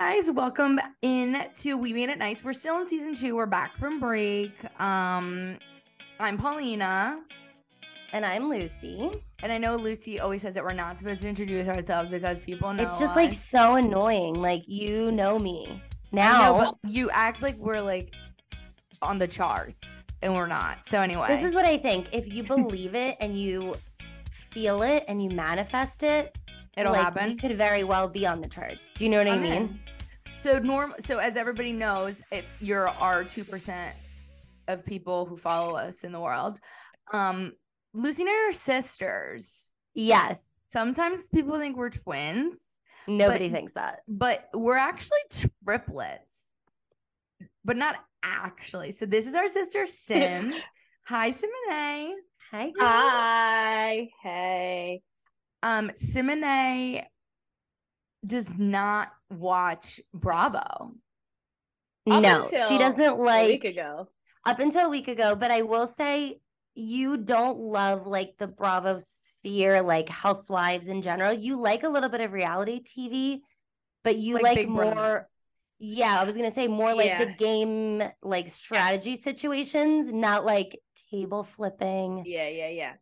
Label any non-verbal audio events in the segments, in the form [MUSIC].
guys welcome in to we made it nice we're still in season two we're back from break um i'm paulina And I'm Lucy. and i know lucy always says that we're not supposed to introduce ourselves because people know It's just like so annoying. Like you know me know, now. but you act like we're like on the charts and we're not so anyway This is what I think. If you believe it and you feel it and you manifest it, it'll like, happen You could very well be on the charts. Do you know what I mean? So norm so as everybody knows, if you're our two percent of people who follow us in the world, um, Lucy and I are sisters. Yes. Sometimes people think we're twins, Nobody But- thinks that. but we're actually triplets. But not actually. So this is our sister Sim. [LAUGHS] Hi, Simone. Hi. Hi. Hey. Um, Simone does not watch Bravo. Up No, she doesn't A like week ago. up until a week ago, but I will say you don't love like the Bravo sphere, like housewives in general. You like a little bit of reality TV, but you Like like, more Brother. yeah, I was gonna say more like the game like strategy situations, not like table flipping, Yeah, yeah, yeah.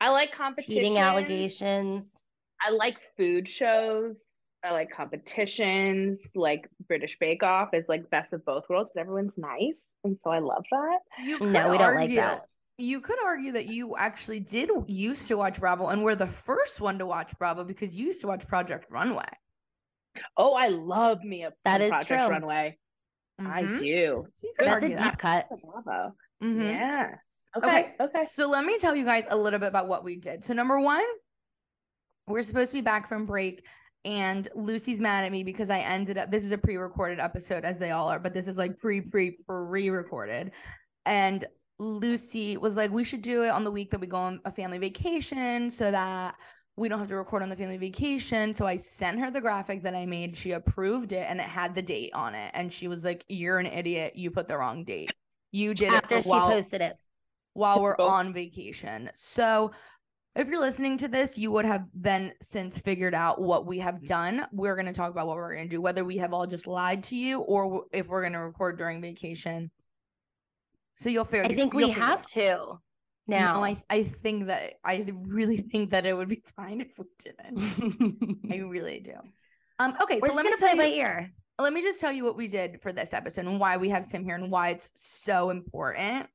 I like competition. cheating allegations. I like food shows. I like competitions. Like British Bake Off is like best of both worlds, but everyone's nice, and so I love that. You No, we don't like that. You could argue that you actually did used to watch Bravo and were the first one to watch Bravo because you used to watch Project Runway. Oh, I love me a That some is Project true. Runway. I Mhm. do. So That's a deep that. cut. Bravo. Mhm. Yeah. Okay. Okay. Okay. So let me tell you guys a little bit about what we did. So number one, we're supposed to be back from break. And Lucy's mad at me because I ended up. This is a pre-recorded episode, as they all are, but this is like pre pre pre-recorded. And Lucy was like, "We should do it on the week that we go on a family vacation, so that we don't have to record on the family vacation." So I sent her the graphic that I made. She approved it, and it had the date on it. And she was like, "You're an idiot. You put the wrong date. You did After it she while posted it. while we're on vacation. So if you're listening to this, you would have then since figured out what we have done. We're going to talk about what we're going to do, whether we have all just lied to you or if we're going to record during vacation. So you'll figure. I think we have to No, now. I I think that I really [LAUGHS] think that it would be fine if we didn't. [LAUGHS] I really do. Um. Okay. We're so let me play you by ear. let me just tell you what we did for this episode and why we have Sim here and why it's so important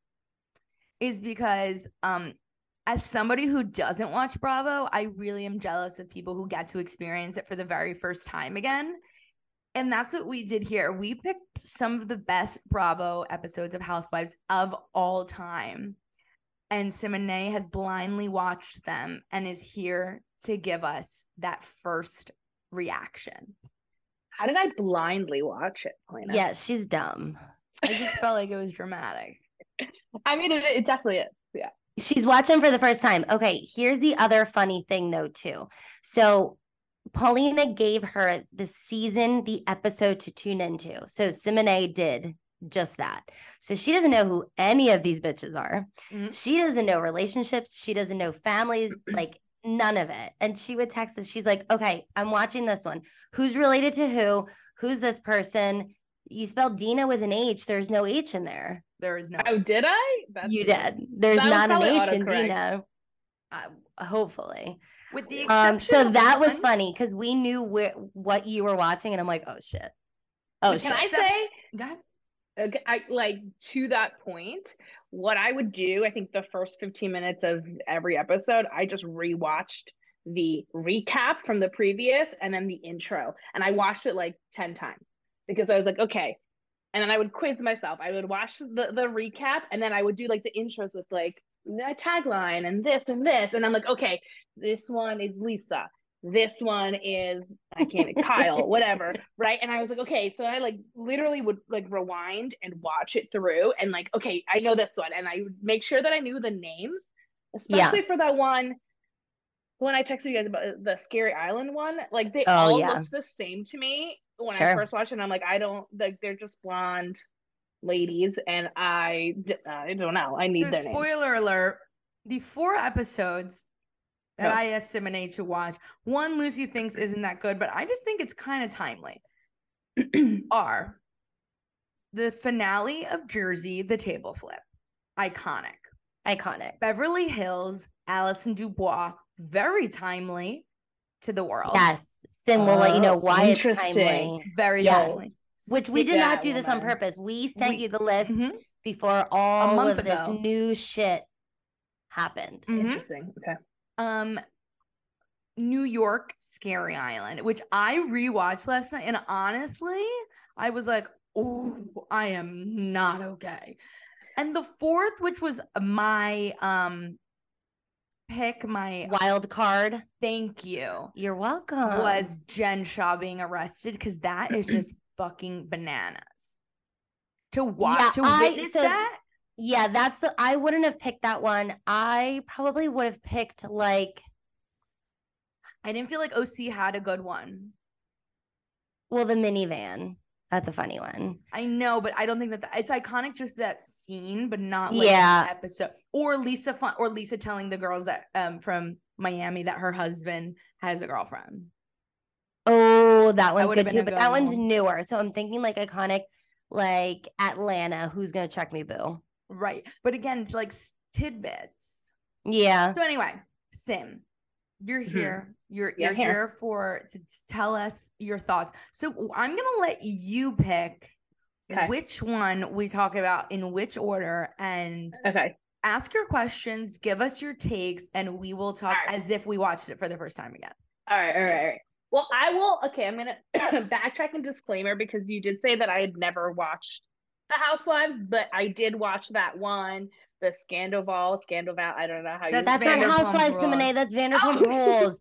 is because um as somebody who doesn't watch Bravo, I really am jealous of people who get to experience it for the very first time again. And that's what we did here. We picked some of the best Bravo episodes of Housewives of all time. And Simone has blindly watched them and is here to give us that first reaction. How did I blindly watch it, Helena? Yeah, she's dumb. I just felt like it was dramatic. [LAUGHS] I mean, it, it definitely is. Yeah. She's watching for the first time. Okay, here's the other funny thing though, too. So Paulina gave her the season, the episode to tune into. So Simone did just that. So she doesn't know who any of these bitches are. Mhm. She doesn't know relationships. She doesn't know families, [CLEARS THROAT] like none of it. And she would text us. She's like, okay, I'm watching this one. Who's related to who? Who's this person? You spelled Dina with an H. There's no H in there. There is no. Oh, did I? That's You did. There's That not an probably H in. Dina. Uh, hopefully. With the Um, exception so of that was one- funny because we knew where what you were watching, and I'm like, oh shit. Oh With shit. Can I say, Go ahead. okay, I like to that point, what I would do, I think the first 15 minutes of every episode, I just rewatched the recap from the previous and then the intro. And I watched it like 10 times because I was like, okay. And then I would quiz myself. I would watch the, the recap and then I would do like the intros with like the tagline and this and this. And I'm like, okay, this one is Lisa. This one is I can't [LAUGHS] Kyle, whatever. Right. And I was like, okay. So I like literally would like rewind and watch it through and like, okay, I know this one. And I would make sure that I knew the names, especially for that one. When I texted you guys about the Scary Island one, like they Oh, all yeah. looked the same to me when I first watched it. And I'm like, I don't like they're just blonde ladies, and I I don't know. I need The their names. spoiler alert: the four episodes that Oh. I asked Simone to watch, one Lucy thinks isn't that good, but I just think it's kind of timely. [CLEARS THROAT] are the finale of Jersey, the table flip, iconic. Iconic. Beverly Hills, Allison Dubois, very timely to the world. Yes. Sim will let you know Oh, why it's timely. Very Yes. timely. Which we Stick did not do this on purpose. We sent We- you the list Mhm. before all month of this new shit happened. Mhm. Interesting. Okay. Um, New York Scary Island, which I rewatched last night, and honestly, I was like, "Oh, I am not okay." And the fourth, which was my um pick, my Wild card. thank you, You're welcome. was Jen Shah being arrested because that is just [CLEARS THROAT] fucking bananas. To watch, Yeah, to I- witness so- that, Yeah, that's the I wouldn't have picked that one. I probably would have picked like I didn't feel like OC had a good one. well the minivan. That's a funny one. I know, but I don't think that the, it's iconic. Just that scene, but not like Yeah. the episode. Or Lisa fun, or Lisa telling the girls that um from Miami that her husband has a girlfriend. Oh, that one's would've good too, but that one's newer. So I'm thinking like iconic, like Atlanta. Who's gonna check me, boo? Right, but again, it's like tidbits. Yeah. So anyway, Sim, you're Mhm. here. You're you're I'm here. here for to tell us your thoughts. So I'm gonna let you pick Okay. which one we talk about in which order and Okay. ask your questions, give us your takes, and we will talk Alright. as if we watched it for the first time again. All right, all right, all right. Well, I will. Okay, I'm gonna [CLEARS THROAT] backtrack and disclaimer because you did say that I had never watched The Housewives, but I did watch that one, the Scandoval, Scandoval. I don't know how you. That, that's not Housewives, Rules. Simone. That's Vanderpump Oh. Rules.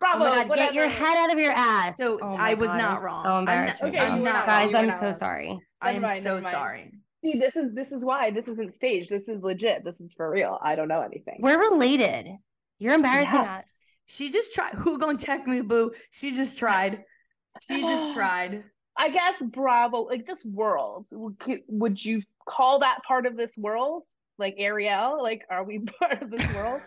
Bravo. [LAUGHS] oh my god, get your head out of your ass. So Oh I was God, not wrong. So embarrassed. I'm embarrassed. not- right okay, now. you were not Guys, I'm not so wrong. sorry. I am mind, so sorry. See, this is this is why this isn't staged. This is legit. This is for real. I don't know anything. We're related. You're embarrassing Yeah. us. She just tried. [LAUGHS] Who gonna check me, boo? She just tried. She just [SIGHS] tried. I guess Bravo, like this world. Would c- would you call that part of this world? Like Ariel? Like, are we [LAUGHS] part of this world?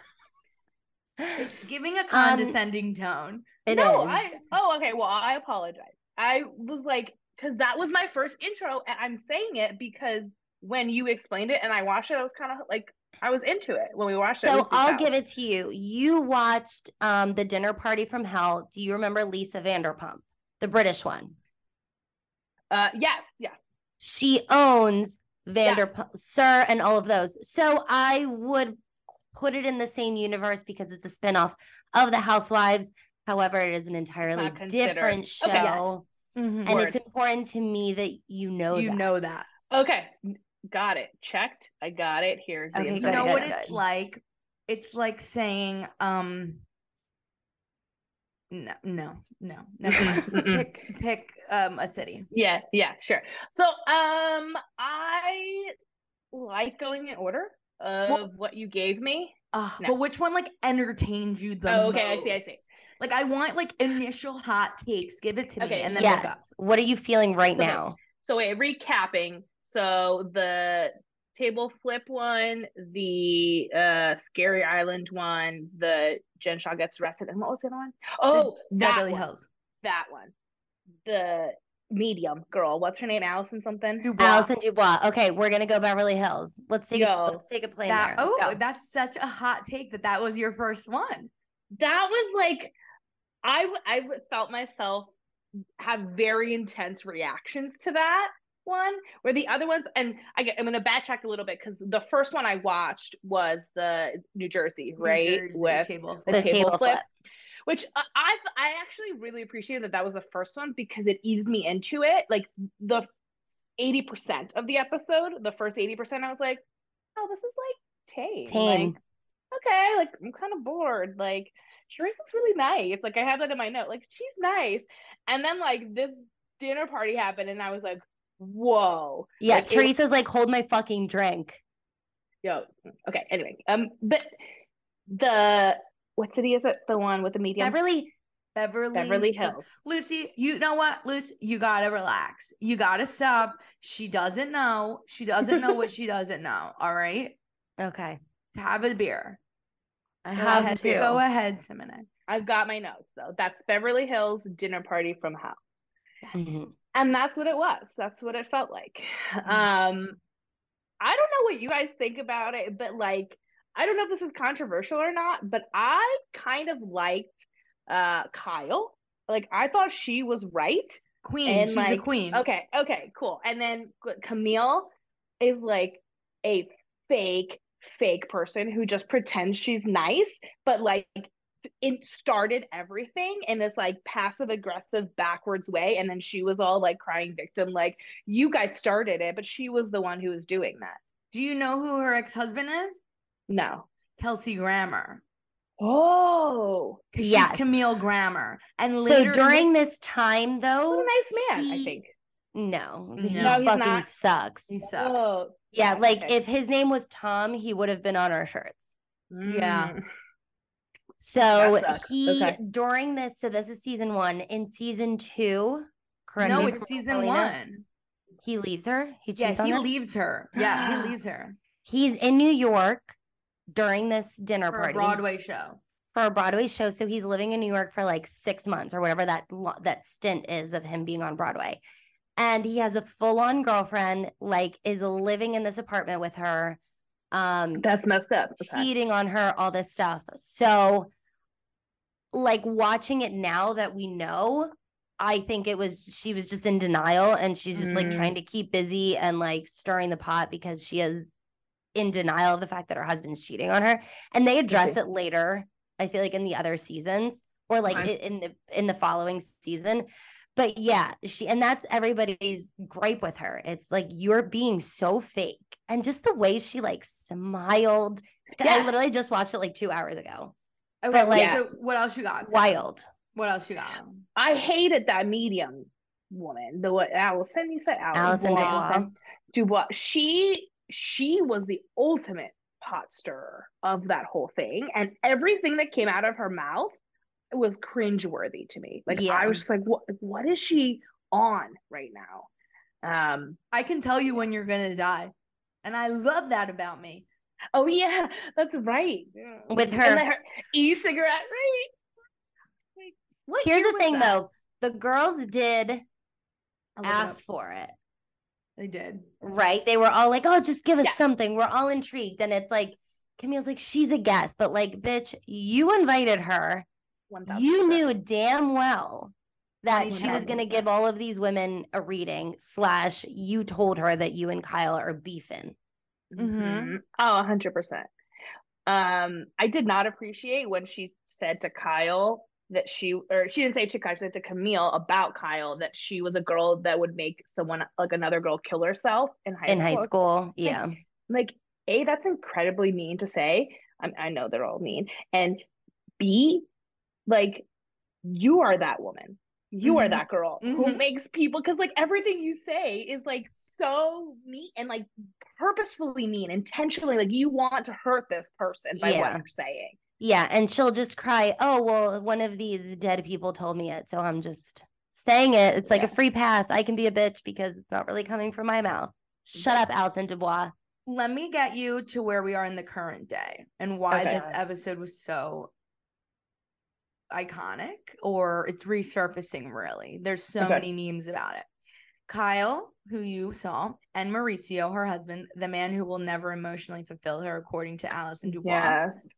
It's giving a Um, condescending tone. It no, is. I oh okay. Well, I apologize. I was like, because that was my first intro, and I'm saying it because when you explained it and I watched it, I was kind of like, I was into it when we watched it. So I'll give it to you. You watched um the dinner party from hell. Do you remember Lisa Vanderpump, the British one? Uh, yes, yes. She owns Vanderpump, SUR, and all of those. So I would put it in the same universe because it's a spinoff of the Housewives. However, it is an entirely different show. Okay. Yes. And it's important to me that you know you that. know that. Okay, got it. Checked. I got it. Here's the You know good, what good. it's like? It's like saying, um, no, no, no, [LAUGHS] never pick, pick, um, a city. Yeah, yeah, sure. So, um, I like going in order of Well- what you gave me. Uh, No. But which one like entertained you the Oh, okay, I see, I see. Like I want like initial hot takes. Give it to me, Okay, and then we'll yes. What are you feeling right Okay. now? So wait, recapping. So the table flip one, the uh scary island one, the Jen Shah gets arrested, and what was the other one? Oh, that Beverly one. Hills. That one. The medium girl. What's her name? Allison something. Dubois. Allison Dubois. Okay, we're gonna go Beverly Hills. Let's take a, let's take a plane That, there. oh, Go. that's such a hot take that that was your first one. That was like, I I felt myself have very intense reactions to that one. Where the other ones, and I get, I'm gonna backtrack a little bit because the first one I watched was the New Jersey, New right? Jersey With table the the table table flip. flip. which I I actually really appreciated that that was the first one because it eased me into it. Like the eighty percent of the episode, the first eighty percent, I was like, oh, this is like tame. Tame. Like, okay, like I'm kind of bored. Like Teresa's really nice. Like I have that in my note. Like she's nice. And then like this dinner party happened, and I was like, whoa. Yeah, Like, it- Teresa's like, hold my fucking drink. Yo, okay. Anyway, um, but the what city is it? The one with the medium Beverly, Beverly, Beverly Hills. Lucy, you know what, Lucy? You gotta relax. You gotta stop. She doesn't know. She doesn't know what [LAUGHS] she doesn't know. All right. okay. To have a beer. I Go have ahead. to. Go ahead, Simone. I've got my notes though. That's Beverly Hills dinner party from hell. Mhm. And that's what it was. That's what it felt like. Mm. Um, I don't know what you guys think about it, but like, I don't know if this is controversial or not, but I kind of liked uh Kyle. Like, I thought she was right. Queen. And, She's a queen. Okay, okay, cool. And then Camille is like a fake, fake person who just pretends she's nice, but like it started everything in this like passive aggressive backwards way. And then she was all like crying victim, like, you guys started it, but she was the one who was doing that. Do you know who her ex husband is? No. Kelsey Grammer. Oh, 'Cause Yes. She's Camille Grammer. And So during this time, though, a nice man, I think. no, No, he he's fucking not. sucks. he sucks. Oh, Yeah, yeah, like okay. if his name was Tom, he would have been on our shirts. Yeah. Mm. So he Okay. during this, so this is season one. In season two, correct no, it's season wrong, Paulina, one. He leaves her. He Yeah, he her. leaves her. Yeah, he [GASPS] leaves her He's in New York during this dinner for a party Broadway show. for a Broadway show. So he's living in New York for like six months or whatever that lo- that stint is of him being on Broadway. And he has a full on girlfriend, like is living in this apartment with her, um, That's messed up. Okay. cheating on her, all this stuff. So, like watching it now that we know, I think it was she was just in denial and she's just like Mm. trying to keep busy and like stirring the pot because she is in denial of the fact that her husband's cheating on her. And they address see. it later, I feel like in the other seasons or like Okay. in the in the following season. But yeah, she and that's everybody's gripe with her. It's like you're being so fake. And just the way she like smiled. Yeah. I literally just watched it like two hours ago. Okay, But, like, like- so what else you got? Sam? Wild. What else you got? I hated that medium woman. The what Allison? You said Allison. Allison Dubois. Dubois. Dubois. She she was the ultimate pot stirrer of that whole thing, and everything that came out of her mouth was cringeworthy to me. Like Yeah. I was just like, what what is she on right now? Um. I can tell you when you're gonna die, and I love that about me. Oh yeah, that's right. With her- her e-cigarette, right? Like, what Here's the thing that? though. The girls did I'll it ask for it, They did. right? They were all like, oh, just give us Yeah. something. We're all intrigued. And it's like, Camille's like, she's a guest, but like, bitch, you invited her. 1000%. You knew damn well that she was going to give all of these women a reading, slash, you told her that you and Kyle are beefing. Mhm. Mhm. Oh, hundred percent. Um, I did not appreciate when she said to Kyle that she, or she didn't say to Kyle, she said to Camille about Kyle that she was a girl that would make someone like another girl kill herself in high in school. high school. Yeah. Like, a, that's incredibly mean to say. I, I know they're all mean, and B, like, you are that woman. You are Mhm. that girl who Mhm. makes people because like everything you say is like so mean and like purposefully mean, intentionally. Like you want to hurt this person by what Yeah. you're saying. Yeah. And she'll just cry, oh, well, one of these dead people told me it. So I'm just saying it. It's like Yeah. a free pass. I can be a bitch because it's not really coming from my mouth. Shut up, Allison Dubois. Let me get you to where we are in the current day and why Okay. this episode was so iconic or it's resurfacing really. There's so Okay. many memes about it. Kyle, who you saw, and Mauricio, her husband, the man who will never emotionally fulfill her, according to Allison Dubois, Yes.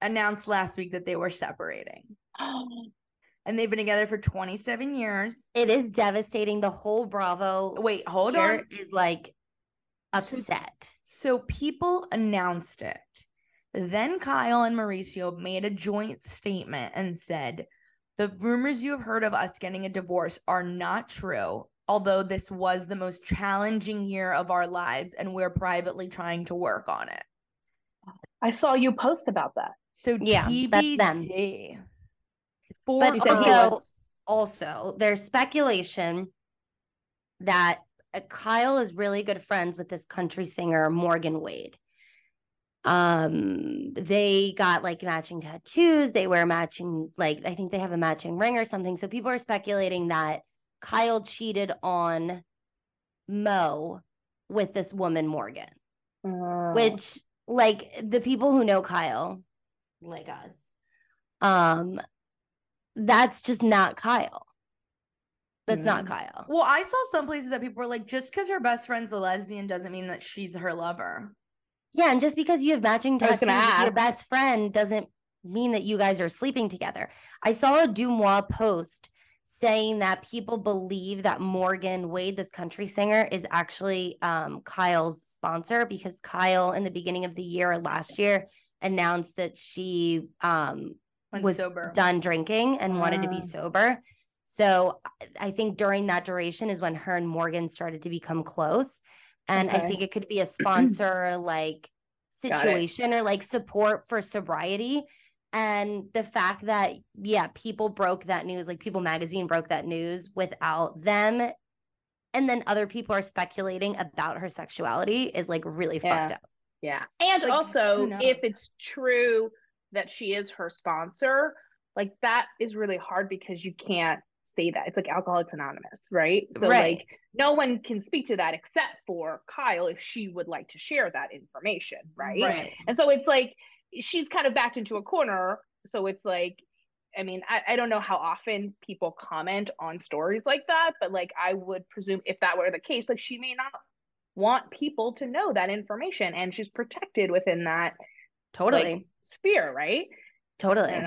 announced last week that they were separating. [GASPS] And they've been together for 27 years. It is devastating. The whole Bravo. Wait, hold on. Is like So- upset. So people announced it. Then Kyle and Mauricio made a joint statement and said, The rumors you have heard of us getting a divorce are not true, although this was the most challenging year of our lives and we're privately trying to work on it. I saw you post about that. So Yeah, that's them. For But You said he also, also, there's speculation that Kyle is really good friends with this country singer Morgan Wade. Um, they got like matching tattoos. They wear matching, like I think they have a matching ring or something. So people are speculating that Kyle cheated on Mo with this woman Morgan, Oh. which like the people who know Kyle, like us, um, that's just not Kyle. That's not Mm. Kyle. Well, I saw some places that people were like, just because her best friend's a lesbian doesn't mean that she's her lover. Yeah, and just because you have matching tattoos with your best friend doesn't mean that you guys are sleeping together. I saw a Deuxmoi post saying that people believe that Morgan Wade, this country singer, is actually um, Kyle's sponsor because Kyle, in the beginning of the year or last year, announced that she um, was sober. done drinking and wanted to be Ah. sober. So I think during that duration is when her and Morgan started to become close. And I think it could be a [CLEARS THROAT] sponsor like situation or like support for sobriety. And the fact that, yeah, people broke that news, like People Magazine broke that news without them. And then other people are speculating about her sexuality is like really fucked Yeah. up. Yeah. And Like, also, if it's true that she is her sponsor, like that is really hard because you can't say that. It's like Alcoholics Anonymous, right? So, Right. like, no one can speak to that except for Kyle if she would like to share that information, right? Right. And so it's like she's kind of backed into a corner. So it's like, I mean, I, I don't know how often people comment on stories like that, but like I would presume if that were the case, like she may not want people to know that information and she's protected within that Totally. like, sphere, right? totally.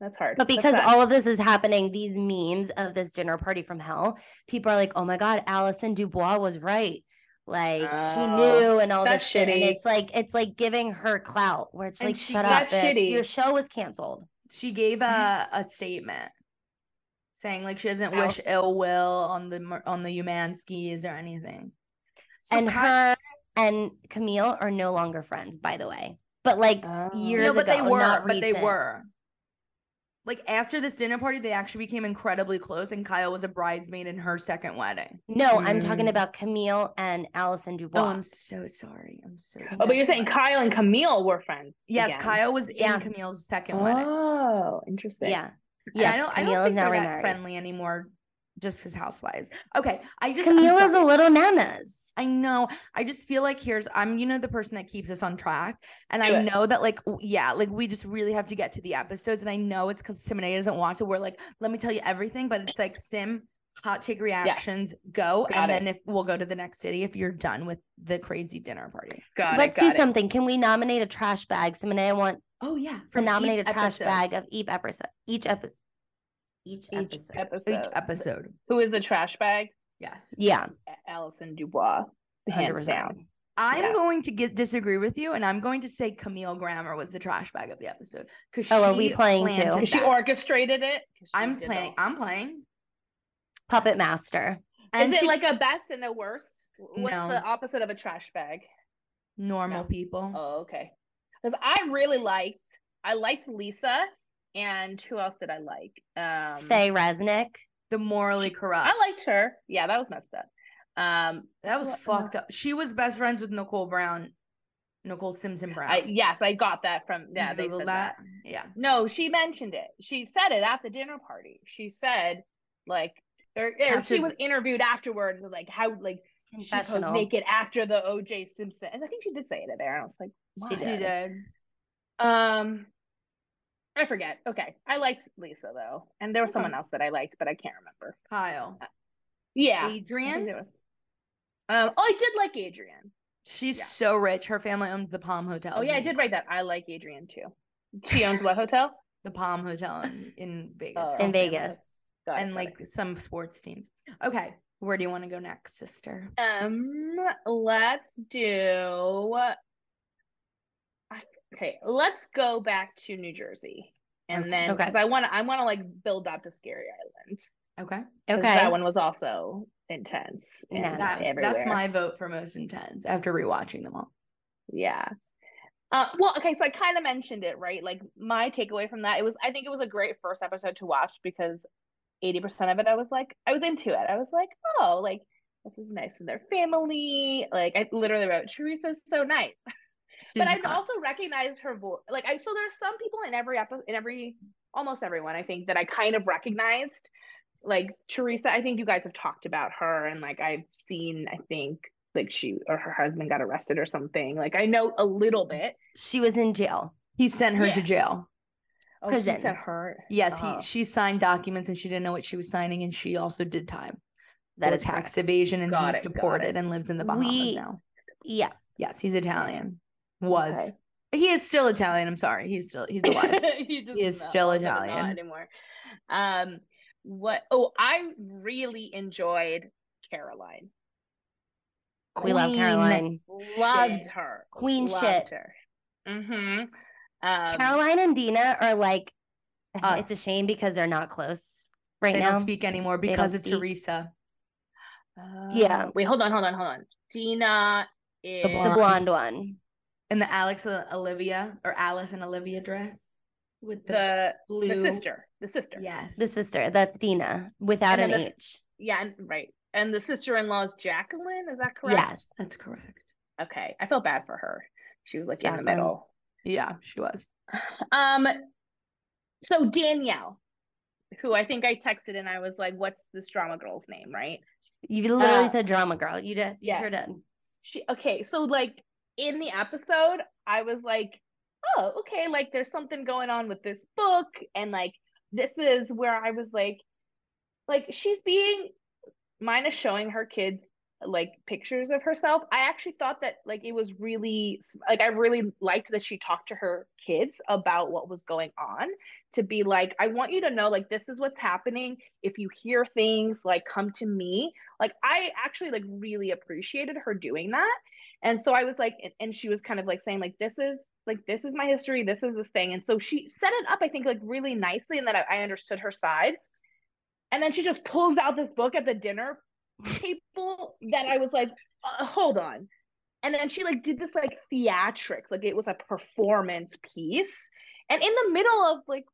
I don't know. That's hard. But because all of this is happening, these memes of this dinner party from hell, people are like, "Oh my god, Allison Dubois was right. Like she Oh, knew and all this shit." And it's like it's like giving her clout, where it's And like, she- "Shut up, bitch. shitty. Your show was canceled." She gave Mm-hmm. a, a statement saying like she doesn't wish ill will on the on the Umanskis or anything. So and Ky- her and Camille are no longer friends, by the way. But like Oh. years no, but they were, not but they were. Like after this dinner party, they actually became incredibly close, and Kyle was a bridesmaid in her second wedding. No, I'm talking Mm. about Camille and Allison Dubois. Oh, I'm so sorry. I'm so. Oh, but you're saying Kyle and Camille were friends. Yes, again. Kyle was Yeah. in Camille's second wedding. Oh, interesting. yeah, Yeah, yeah. I don't. I Camille don't think they're that remarried. friendly anymore, just his housewives. Okay, I just. I'm Camille is a little nanas. I know. I just feel like here's I'm you know the person that keeps us on track. And Do I it. know that like yeah, like we just really have to get to the episodes. And I know it's because Simone doesn't want to. We're like, let me tell you everything, but it's like Sim, hot take reactions, go. Got and it. then if we'll go to the next city if you're done with the crazy dinner party. Got Let's it. do it. something. Can we nominate a trash bag? Simone, I want Oh yeah. to nominate a trash episode. bag of each episode. Each episode. Each, Each episode. episode. Each episode. Who is the trash bag? Yes. Yeah, Allison Dubois, hands 100%. down. I'm Yes. going to get disagree with you, and I'm going to say Camille Grammer was the trash bag of the episode. Because Oh, are we playing too? She orchestrated it. she I'm playing. all- I'm playing. Puppet Master. And is it she- like a best and a worst? What's No. the opposite of a trash bag? normal No. people. Oh, okay. Because I really liked, I liked Lisa, and who else did I like? Um, Faye Resnick. the morally corrupt. I liked her. Yeah, that was messed up. Um, that was What- fucked up. She was best friends with Nicole Brown, Nicole Simpson Brown. I yes, I got that from yeah. You They Googled said that. Yeah. No, she mentioned it. She said it at the dinner party. She said like, or, or she was interviewed afterwards, like how like she posed naked after the O.J. Simpson, and I think she did say it there. And I was like, She why? She did. did. Um, I forget. Okay, I liked Lisa though, and there was someone else that I liked, but I can't remember. Kyle. Yeah, Adrienne. there was. Um, oh, I did like Adrienne. She's Yeah. so rich. Her family owns the Palm Hotel. Oh yeah, I did write that. I like Adrienne too. She owns what hotel? [LAUGHS] The Palm Hotel in, in Vegas. Oh. In. Vegas. Got And got like some sports teams. Okay. Where do you want to go next, sister? um, let's do. I- Okay, let's go back to New Jersey, and Okay. then Okay. because I want to, I want to like build up to Scary Island. Okay. Okay. that one was also intense and Nasty. That's, that's my vote for most intense after rewatching them all. Yeah. Uh, well, okay, so I kind of mentioned it, right? Like my takeaway from that, it was I think it was a great first episode to watch because 80% of it I was like I was into it. I was like, oh, like this is nice in their family. Like I literally wrote Teresa's so nice. [LAUGHS] She's but I not- also recognized her voice. Like I so there's some people in every episode in every almost everyone I think that I kind of recognized. Like Teresa, I think you guys have talked about her and like I've seen I think like she or her husband got arrested or something. Like I know a little bit. She was in jail. he sent her to jail. Oh, she prison. said her. Yes, Oh. he uh-huh. she signed documents and she didn't know what she was signing, and she also did time. That for tax correct. evasion, and Got he's it, deported and lives in the Bahamas We- now. Yeah. Yes, he's Italian. Was Okay. he is still Italian? I'm sorry, he's still he's alive. [LAUGHS] he, just He is not- still also not Italian. anymore. Um, what? Oh, I really enjoyed Caroline. We love Caroline. Loved Shit. her. Queen Loved shit. her. Mm-hmm. Um, Caroline and Dina are like, [SIGHS] Us. it's a shame because they're not close right They now. don't speak anymore because of speak. Teresa. Yeah. uh, Wait, hold on, hold on, hold on. Dina is the blonde one. And the Alex and Olivia or Alice and Olivia dress with the, the blue the sister. The sister. Yes. The sister. That's Dina without And an the- H. Yeah, and, right. And the sister-in-law is Jacqueline. Is that correct? Yes. That's correct. Okay. I felt bad for her. She was like in the middle. Yeah, she was. [LAUGHS] Um, so Danielle, who I think I texted and I was like, "What's this drama girl's name?" Right? You literally Uh, said drama girl. You did. You yeah. sure did. She okay. So like in the episode, I was like, "Oh, okay. Like there's something going on with this book, and like this is where I was like, like she's being minus showing her kids like pictures of herself. I actually thought that like it was really like i really liked that she talked to her kids about what was going on to be like i want you to know like this is what's happening. If you hear things like come to me. Like i actually like really appreciated her doing that and so i was like and, she was kind of like saying like this is like this is my history this is this thing and so she set it up i think like really nicely and then I, I understood her side and then she just pulls out this book at the dinner table that I was like, uh, hold on. And then she like did this like theatrics, like it was a performance piece. And in the middle of like,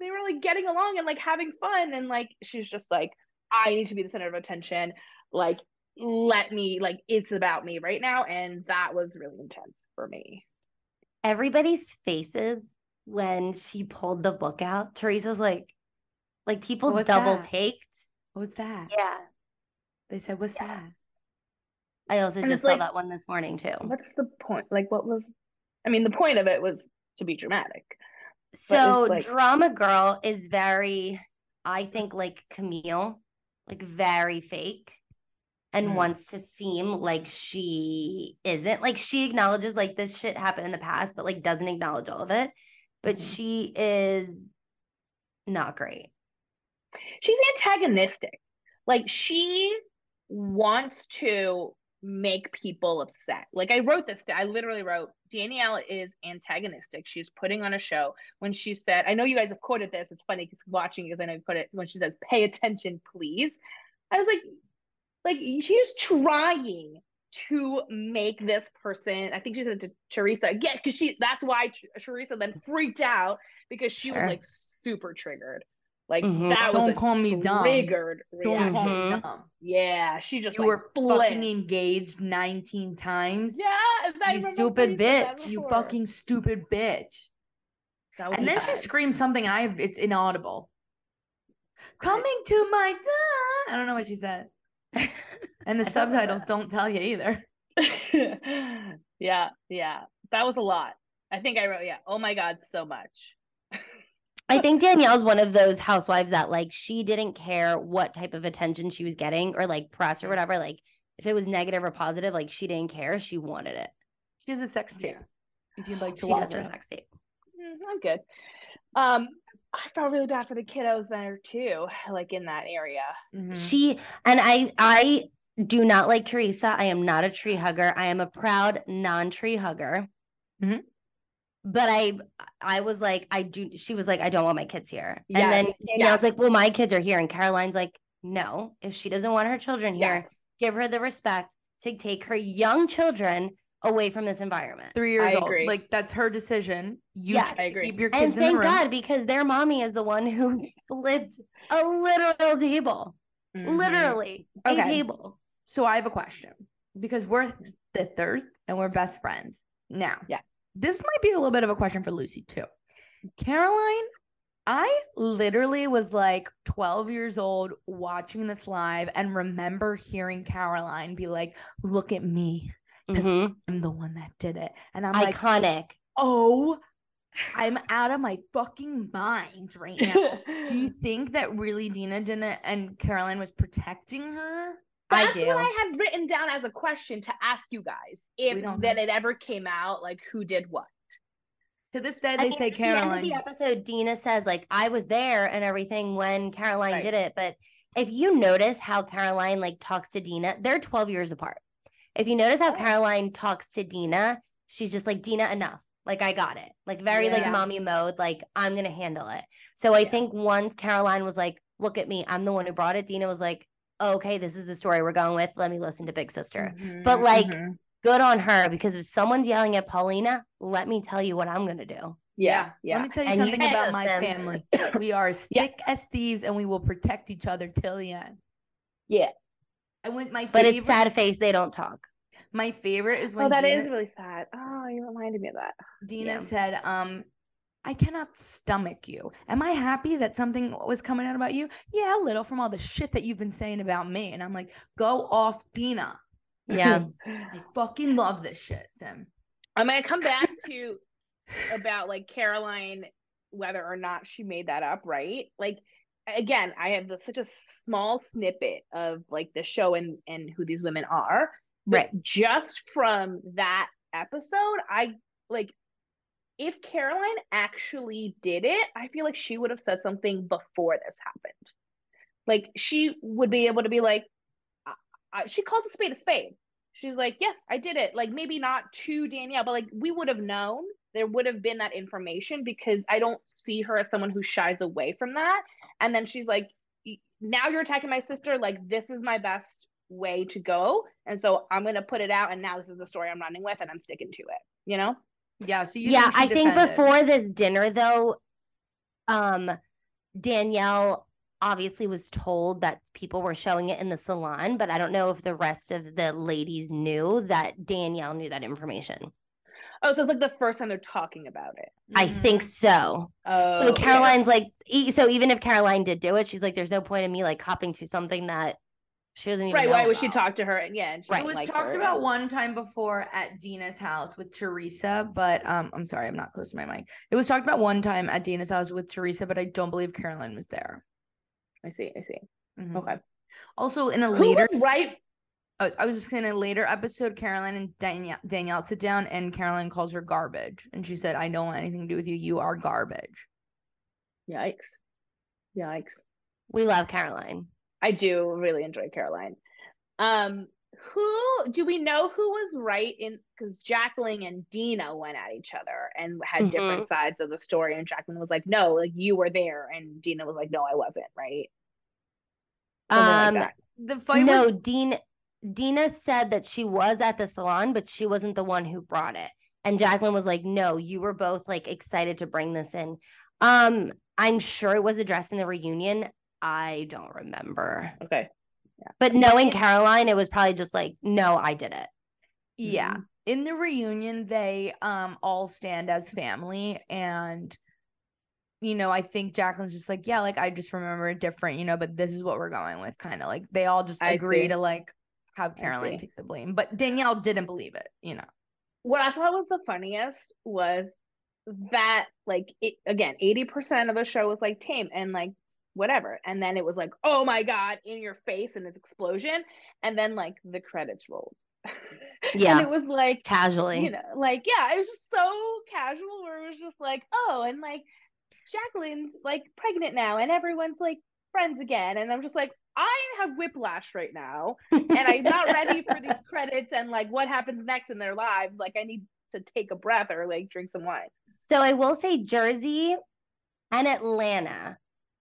they were like getting along and like having fun. And like, she's just like, I need to be the center of attention. Like, let me, like, it's about me right now. And that was really intense for me. Everybody's faces when she pulled the book out. Teresa's like, like people double that? taked. What was that? Yeah. They said, "What's Yeah. that?" I also And just saw like- that one this morning too. What's the point? Like, what was, I mean, the point of it was to be dramatic. So like- drama girl is very, I think like Camille, like very fake and Mm. wants to seem like she isn't. Like she acknowledges like this shit happened in the past, but like doesn't acknowledge all of it. But Mhm. she is not great. she's antagonistic. Like she wants to make people upset. Like I wrote this, I literally wrote Danielle is antagonistic. She's putting on a show when she said, I know you guys have quoted this. It's funny because watching because I know you put it when she says, pay attention, please. I was like, like she's trying to make this person, I think she said to Teresa, yeah, because she that's why Teresa then freaked out because she was like super triggered. Like Mhm. that was Don't a call me dumb. triggered Don't call me dumb. Yeah, she just You like were flipped. fucking engaged 19 times. Yeah, You stupid you said that bitch. You fucking stupid bitch. And then she screams something. I have it's inaudible. Coming to my door. I don't know what she said. [LAUGHS] And the I don't know subtitles that. don't tell you either. [LAUGHS] yeah, yeah, that was a lot. I think I wrote, yeah. Oh my god, so much. I think [LAUGHS] Danielle's one of those housewives that like she didn't care what type of attention she was getting or like press or whatever. Like if it was negative or positive, like she didn't care. She wanted it. She has a sex tape. If you'd like to She watch does her sex tape. Mm, I'm good. Um, I felt really bad for the kiddos there too, like in that area. Mhm. She and I I do not like Teresa. I am not a tree hugger. I am a proud non-tree hugger. Mhm. But I I was like, I do she was like, I don't want my kids here. And then Yes, was like. Well, my kids are here. And Caroline's like, No, if she doesn't want her children here, Yes. give her the respect to take her young children away from this environment. Three years I old. agree. Like that's her decision. You Yes. I agree. keep your And kids in the thank room. God, because their mommy is the one who [LAUGHS] flipped a literal table. Mhm. Literally a Okay. table. So I have a question because we're sisters and we're best friends. Now, Yeah. this might be a little bit of a question for Lucy too. Caroline, I literally was like 12 years old watching this live and remember hearing Caroline be like, Look at me. 'Cause Mhm. I'm the one that did it. And I'm like, Iconic. Oh I'm out of my fucking mind right now. Do you [LAUGHS] think that really Dina didn't and Caroline was protecting her? I That's do. what I had written down as a question to ask you guys. If that it ever came out, like who did what. To this day, I they mean, say at the Caroline. the episode, Dina says like I was there and everything when Caroline Right. did it. But if you notice how Caroline like talks to Dina, they're 12 years apart. If you notice how Oh. Caroline talks to Dina, she's just like Dina, enough. Like I got it. Like very like mommy mode. Like I'm gonna handle it. So I Yeah. think once Caroline was like, "Look at me, I'm the one who brought it." Dina was like, "Okay, this is the story we're going with. Let me listen to Big Sister." But, like, Mhm. Good on her because if someone's yelling at Paulina, let me tell you what I'm gonna do. yeah, yeah. Let me tell you And something know about my them. family. [COUGHS] We are as Yeah. thick as thieves, and we will protect each other till the end. Yeah. And with my favorite, But favorite, it's sad face they don't talk. my favorite is when Oh, that Dina, is really sad. Oh, you reminded me of that. Dina yeah. said, um, I cannot stomach you. Am I happy that something was coming out about you? Yeah, a little from all the shit that you've been saying about me. And I'm like, go off, Dina. Yeah. I fucking love this shit, Sim. I'm gonna come back to [LAUGHS] about like Caroline, whether or not she made that up, right? Like again, I have such a small snippet of like the show and and who these women are, but Right. just from that episode, I like if Caroline actually did it, I feel like she would have said something before this happened. Like she would be able to be like, I, I, she calls a spade a spade. She's like, yeah, I did it. Like maybe not to Danielle, but like we would have known there would have been that information because I don't see her as someone who shies away from that. And then she's like, now you're attacking my sister. Like this is my best way to go. And so I'm going to put it out. And now this is the story I'm running with and I'm sticking to it, you know? Yeah. So you yeah, think she I think before this dinner though, um Danielle obviously was told that people were showing it in the salon, but I don't know if the rest of the ladies knew that Danielle knew that information. Oh, so it's like the first time they're talking about it. I think Mhm. so. Oh, So okay. Caroline's like, e- so even if Caroline did do it, she's like, there's no point in me like hopping to something that she doesn't even right? know Why would she about. talk to her? And yeah, and she Right. It was like talked her. about one time before at Dina's house with Teresa, but um, I'm sorry, I'm not close to my mic. It was talked about one time at Dina's house with Teresa, but I don't believe Caroline was there. I see. I see. Mhm. Okay. Also, in a Who later was right? I was, I was just saying, in a later episode, Caroline and Danielle, Danielle sit down, and Caroline calls her garbage, and she said, "I don't want anything to do with you. You are garbage." Yikes. Yikes. We love Caroline. I do really enjoy Caroline. Um, who do we know who was right in because Jacqueline and Dina went at each other and had Mhm. different sides of the story, and Jacqueline was like, No, like you were there, and Dina was like, No, I wasn't, right? Something like Um, that. The fight no, was Dean Dina said that she was at the salon, but she wasn't the one who brought it. And Jacqueline was like, "No, you were both like excited to bring this in." Um, I'm sure it was addressed in the reunion. I don't remember. Okay. Yeah. But knowing Caroline, it was probably just like, "No, I did it." Yeah. Mm-hmm. In the reunion, they um all stand as family and you know, I think Jacqueline's just like, yeah, like I just remember it different, you know, but this is what we're going with kind of like they all just I agree see. to like have Caroline take the blame. But Danielle didn't believe it, you know. What I thought was the funniest was that like it, again, 80% of the show was like tame and like whatever. And then it was like, oh my God, in your face and this explosion. And then like the credits rolled. [LAUGHS] Yeah. and it was like Casually. you know, like yeah, it was just so casual where it was just like, oh, and like Jacqueline's like pregnant now, and everyone's like friends again, and I'm just like, I have whiplash right now, and I'm not ready for these [LAUGHS] credits and like what happens next in their lives. Like, I need to take a breath or like drink some wine. So I will say Jersey and Atlanta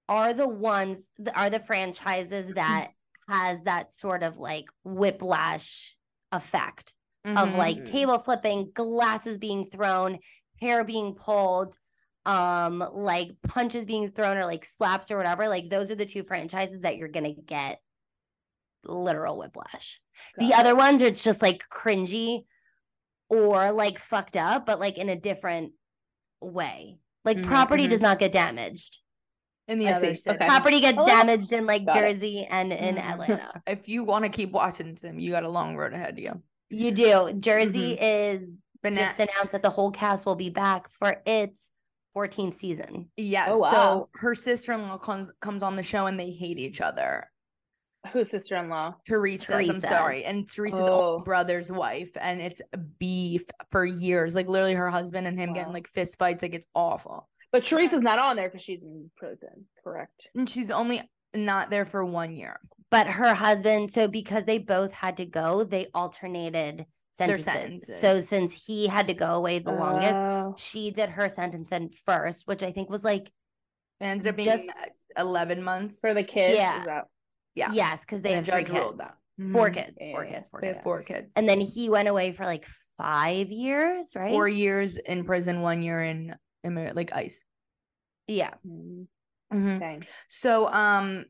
are the ones are the franchises that has that sort of like whiplash effect of Mhm. like Mhm. table flipping, glasses being thrown, hair being pulled, um like punches being thrown or like slaps or whatever. Like those are the two franchises that you're going to get literal whiplash. the Got other ones are it's just like cringy or like fucked up, but like in a different way. Like Mhm, property mhm. does not get damaged. in the I other cities. Okay. Property gets Oh, damaged in like got it. Jersey and in Mhm. Atlanta. [LAUGHS] If you want to keep watching Sim, you got a long road ahead of you. You do. Jersey is But just announced that the whole cast will be back for its 14th season. Yes. Oh, wow. So her sister in law com- comes on the show and they hate each other. Who's sister in law? Teresa. I'm sorry. And Teresa's Oh. brother's wife. And it's beef for years. Like literally her husband and him Wow. getting like fist fights. Like it's awful. But Teresa's not on there because she's in prison, correct? And she's only not there for one year. But her husband, so because they both had to go, they alternated Their sentences. So since he had to go away the longest, Oh. she did her sentence in first, which I think was like It ended up being Just- 11 months. for the kids. Yeah. That- Yeah. yes, because they And have the three judge ruled kids, that. four kids, four kids, four They kids. four kids. And then he went away for like five years, right? four years in prison, one year in, in like ice. Yeah. Mm, Mhm. Dang. So um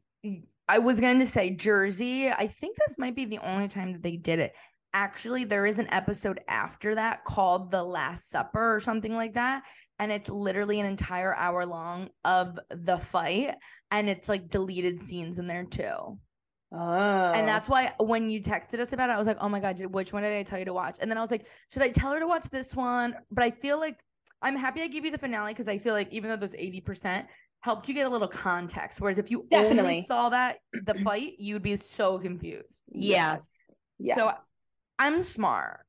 I was going to say Jersey. I think this might be the only time that they did it. Actually, there is an episode after that called The Last Supper or something like that. And it's literally an entire hour long of the fight. And it's like deleted scenes in there too. Oh. And that's why when you texted us about it, I was like, oh my God, did, which one did I tell you to watch? And then I was like, should I tell her to watch this one? But I feel like I'm happy I gave you the finale because I feel like even though those 80% helped you get a little context. Whereas if you only saw that, the [CLEARS THROAT] fight, you'd be so confused. Yeah. Yes. Yes. So I'm smart.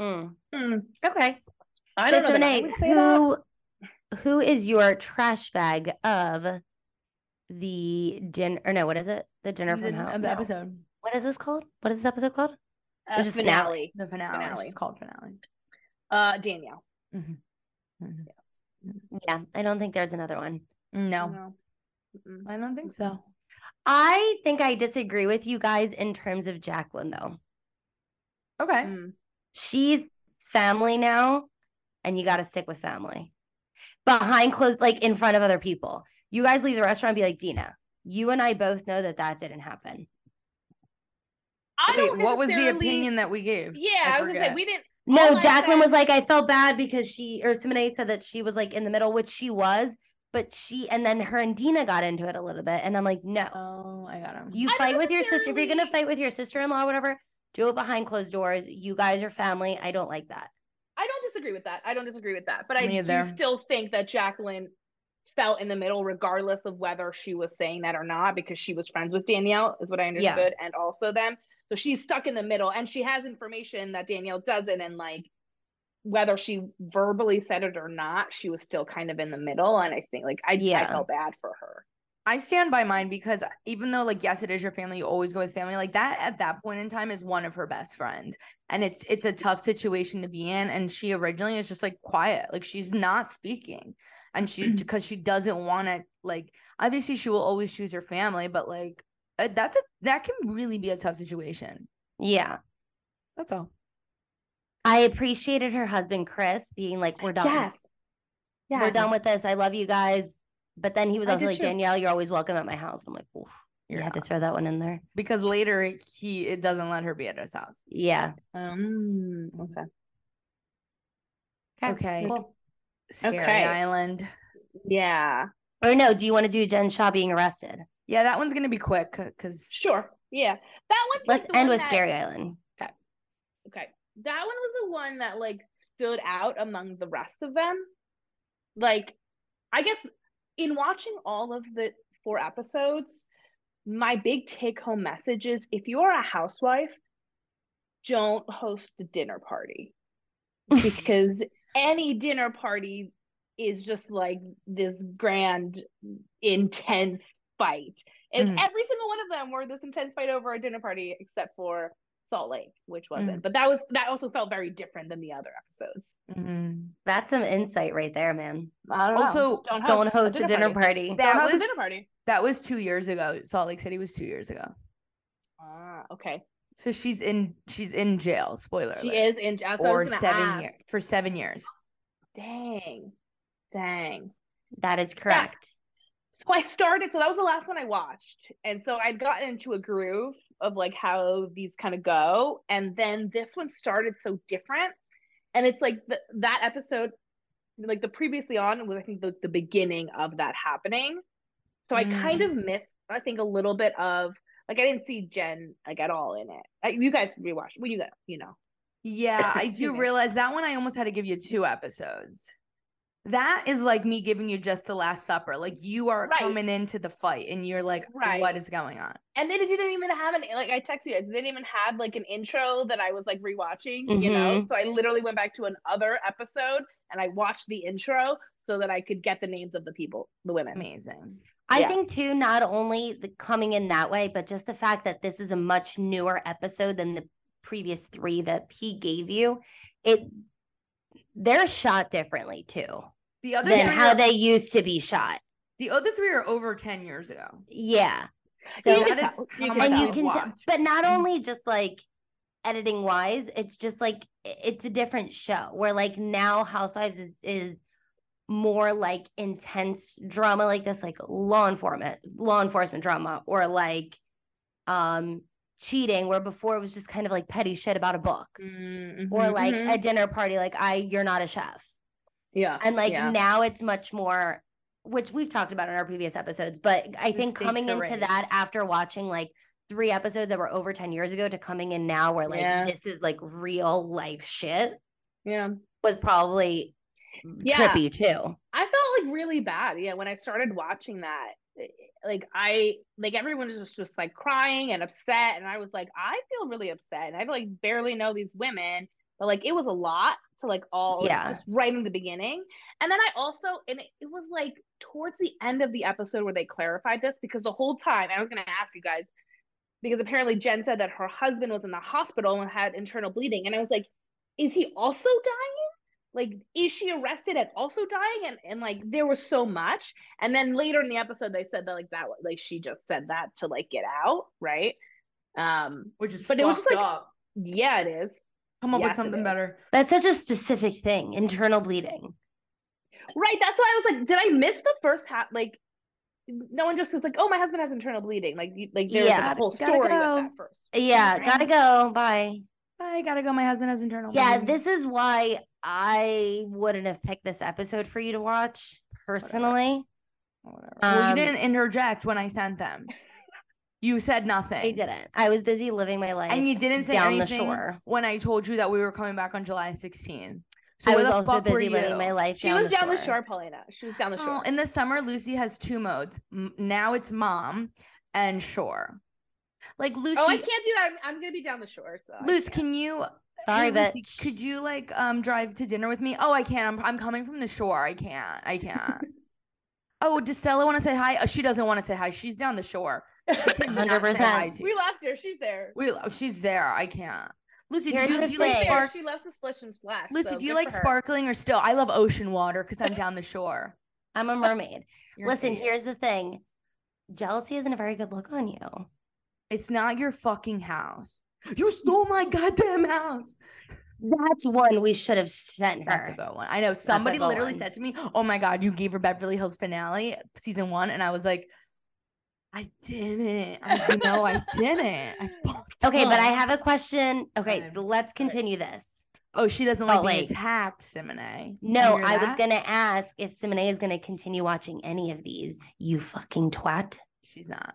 Mm. Mm, Okay. I so don't know. that I Simone, would that. who who is your trash bag of the dinner or no, what is it? The dinner The- from no. episode. What is this called? What is this episode called? Uh, it's just finale. The finale. Finale. It's called finale. Uh, Danielle. Mhm. Yeah, I don't think there's another one. No, No. I don't think so. I think I disagree with you guys in terms of Jacqueline though. Okay. Mm. She's family now, and you got to stick with family. Behind closed, like in front of other people. You guys leave the restaurant and be like, Dina, you and I both know that that didn't happen. I Wait, don't what was the opinion that we gave? Yeah, I I, was gonna say we didn't. No, All I Jacqueline was like, I felt bad because she, or Simone said that she was like in the middle, which she was, but she, and then her and Dina got into it a little bit. And I'm like, no, Oh, I got him. you I fight with your sister. If you're going to fight with your sister in law, whatever, do it behind closed doors. You guys are family. I don't like that. I don't disagree with that. I don't disagree with that. But I either. do still think that Jacqueline felt in the middle, regardless of whether she was saying that or not, because she was friends with Danielle, is what I Yeah. understood, and also them. So she's stuck in the middle, and she has information that Danielle doesn't, and like whether she verbally said it or not, she was still kind of in the middle. And I think like I, I Yeah. felt bad for her. I stand by mine because even though like yes it is your family you always go with family like that at that point in time is one of her best friends and it's it's a tough situation to be in and she originally is just like quiet like she's not speaking and she because she doesn't want to like obviously she will always choose her family but like uh, that's a that can really be a tough situation Yeah. that's all I appreciated her husband, Chris, being like, we're done. Yes. Yeah. We're done with this. I love you guys. But then he was I also like, too. Danielle, you're always welcome at my house. I'm like, oof. You You're had to throw that one in there. because later he it doesn't let her be at his house Yeah. Um, okay. okay Cool. scary Okay. island Yeah. Or no, do you want to do Jen Shah being arrested? yeah that one's gonna be quick because Sure. Yeah. That one's like Let's the end one with that- Scary Island. Okay. Okay. That one was the one that like stood out among the rest of them. Like, I guess in watching all of the four episodes, my big take home message is if you're a housewife, don't host a dinner party [LAUGHS] because any dinner party is just like this grand, intense fight. And Mhm. every single one of them were this intense fight over a dinner party, except for Salt Lake, which wasn't. Mhm. But that was that also felt very different than the other episodes. Mhm. That's some insight right there, man. I don't Also, know. Don't host, Don't host a dinner party. That Don't host was- a dinner party. That was two years ago. Salt Lake City was two years ago. Ah, okay. So she's in she's in jail. Spoiler She alert. is in. jail for seven years. For seven years. Dang, dang. That is correct. So I started. So that was the last one I watched, and so I'd gotten into a groove of like how these kind of go, and then this one started so different, and it's like the, that episode, like the previously on was I think the, the beginning of that happening. So I kind of missed, I think, a little bit of like I didn't see Jen like at all in it. Uh, You guys rewatched. Well, you got you know. Yeah, I [LAUGHS] do realize that one I almost had to give you two episodes. That is like me giving you just the last supper. Like you are Right. coming into the fight and you're like, Right. what is going on? and then it didn't even have an like I texted you, it didn't even have like an intro that I was like rewatching, you know. Mhm. So I literally went back to another episode and I watched the intro so that I could get the names of the people, the women. Amazing. I Yeah. think too, not only the coming in that way, but just the fact that this is a much newer episode than the previous three that he gave you. It they're shot differently too The other than three how are, they used to be shot. the other three are over 10 years ago. Yeah. You So can that is tell. You can and tell. you can tell, but not Mhm. only just like editing wise, it's just like it's a different show where like now Housewives is is more like intense drama like this, like law enforcement law enforcement drama or like um cheating where before it was just kind of like petty shit about a book Mhm, or like mhm. a dinner party like I you're not a chef. Yeah, And like yeah. now it's much more, which we've talked about in our previous episodes, but I The think coming into that after watching like three episodes that were over 10 years ago to coming in now where like Yeah. this is like real life shit yeah. was probably Yeah. trippy too. I felt like really bad. Yeah, when I started watching that, eh, like I like everyone was just, just like crying and upset, and I was like, I feel really upset, and I like barely know these women, but like it was a lot to like all like, Yeah. just right in the beginning, and then I also and it, it was like towards the end of the episode where they clarified this because the whole time I was gonna ask you guys because apparently Jen said that her husband was in the hospital and had internal bleeding, and I was like, is he also dying? like is she arrested and also dying and, and like there was so much and then later in the episode they said that like that like she just said that to like get out right um Which is But it was fucked like- up. yeah it is Come up yes, with something better. That's such a specific thing, internal bleeding. right that's why i was like did i miss the first half like no one just was like oh my husband has internal bleeding like you- like there's Yeah. like a whole Gotta story go. with that first Yeah, gotta go. Bye. I gotta go. My husband has internal. Yeah, bleeding. this is why I wouldn't have picked this episode for you to watch personally. Whatever. well, you Um, didn't interject when I sent them. You said nothing. I didn't. I was busy living my life. And you didn't say down the shore. when I told you that we were coming back on July 16th. So I was also busy living my life. she down was the down the shore. shore paulina she was down the Oh, shore in the summer, Lucy has two modes. M- Now it's mom and shore. Like Lucy, oh i can't do that i'm, I'm gonna be down the shore so I Luce, can't. you? Sorry, hey, Lucy, could you like um drive to dinner with me? Oh, I can't. I'm I'm coming from the shore. I can't. I can't. [LAUGHS] oh, does Stella want to say hi? Uh, she doesn't want to say hi. She's down the shore. She [LAUGHS] cannot say 100%. we you. left her she's there We, oh, she's there. I can't. Lucy, do Here's you, the do you like spark? She left the splish and splash. Lucy, so do you like sparkling or still? I love ocean water because I'm down the shore. I'm a mermaid. [LAUGHS] Listen, idiot. here's the thing. Jealousy isn't a very good look on you. It's not your fucking house. You stole my goddamn house. That's one we should have sent her. That's a good one. I know somebody literally one. said to me, "Oh my god, you gave her Beverly Hills finale season one," and I was like, "I didn't. I, [LAUGHS] know, I didn't. I fucked Okay, but I have a question. Okay, Okay. let's continue this. Oh, she doesn't like Oh, being like- attacked, Simone. No, I was gonna ask if Simone is gonna continue watching any of these. You fucking twat. She's not.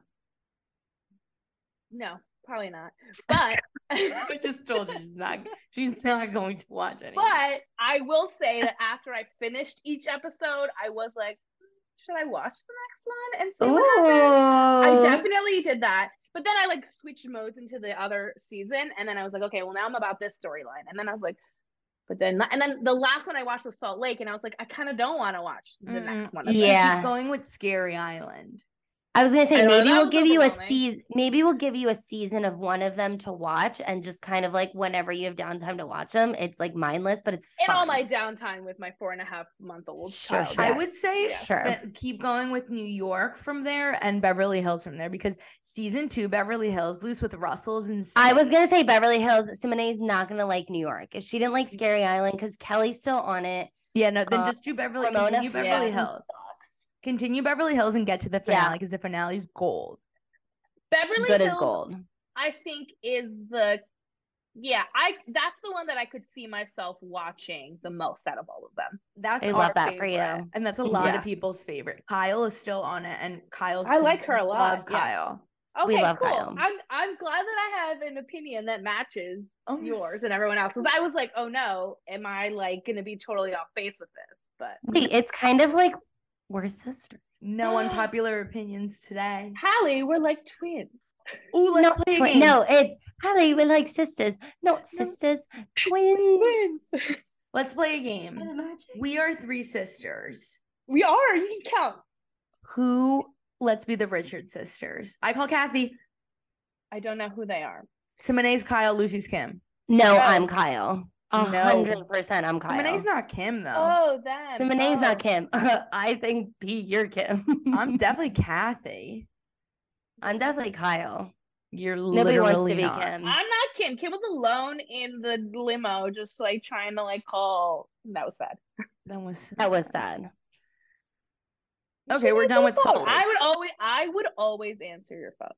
No, probably not. But [LAUGHS] I just told you she's not. She's not going to watch any. but I will say that after I finished each episode, I was like, should I watch the next one and see what happens? I definitely did that. But then I like switched modes into the other season, and then I was like, okay, well now I'm about this storyline, and then I was like, but then and then the last one I watched was Salt Lake, and I was like, I kind of don't want to watch the Mm-mm. next one. You of should this. Yeah. going with Scary Island. I was gonna say maybe we'll give you a season. Maybe we'll give you a season of one of them to watch, and just kind of like whenever you have downtime to watch them, it's like mindless, but it's in all my downtime with my four and a half month old Sure, child. sure. I would say Yeah. Sure. spend- keep going with New York from there and Beverly Hills from there because season two Beverly Hills loose with Russell's and I was gonna say Beverly Hills. Simone's not gonna like New York if she didn't like Scary Island because Kelly's still on it. yeah no then uh, just do Beverly Ramona continue Beverly Flowers Hills sucks. Continue Beverly Hills and get to the finale because the finale is gold. Beverly Good as gold. I think is the yeah, I that's the one that I could see myself watching the most out of all of them. That's I our love that for favorite, you. and that's a lot Yeah. of people's favorite. Kyle is still on it, and Kyle's I like her a lot, Love yeah. Kyle. Okay, We love cool. Kyle. I'm I'm glad that I have an opinion that matches Oh, yours and everyone else. Because I was like, oh no, am I like gonna be totally off base with this? but Wait, it's kind of like we're sisters. No unpopular opinions today. Hallie, we're like twins. Ooh, let's no, play twi- no, it's Hallie. We're like sisters, not sisters, [LAUGHS] twins. Twins. Let's play a game. We are three sisters. we are. You can count. Who? Let's be the Richard sisters. I call Kathy. I don't know who they are. Simone's Kyle. Lucy's Kim. No, No. I'm Kyle. A hundred percent, I'm Kyle. Simone's not Kim though. Oh, them. Simone's not Kim. [LAUGHS] I think P, you're Kim. I'm [LAUGHS] definitely Kathy. I'm definitely Kyle. You're Nobody literally wants to be not. Kim. I'm not Kim. Kim was alone in the limo, just like trying to like call. That was sad. [LAUGHS] That was That was sad. Okay, She we're done with phone. Salt I would always, I would always answer your phone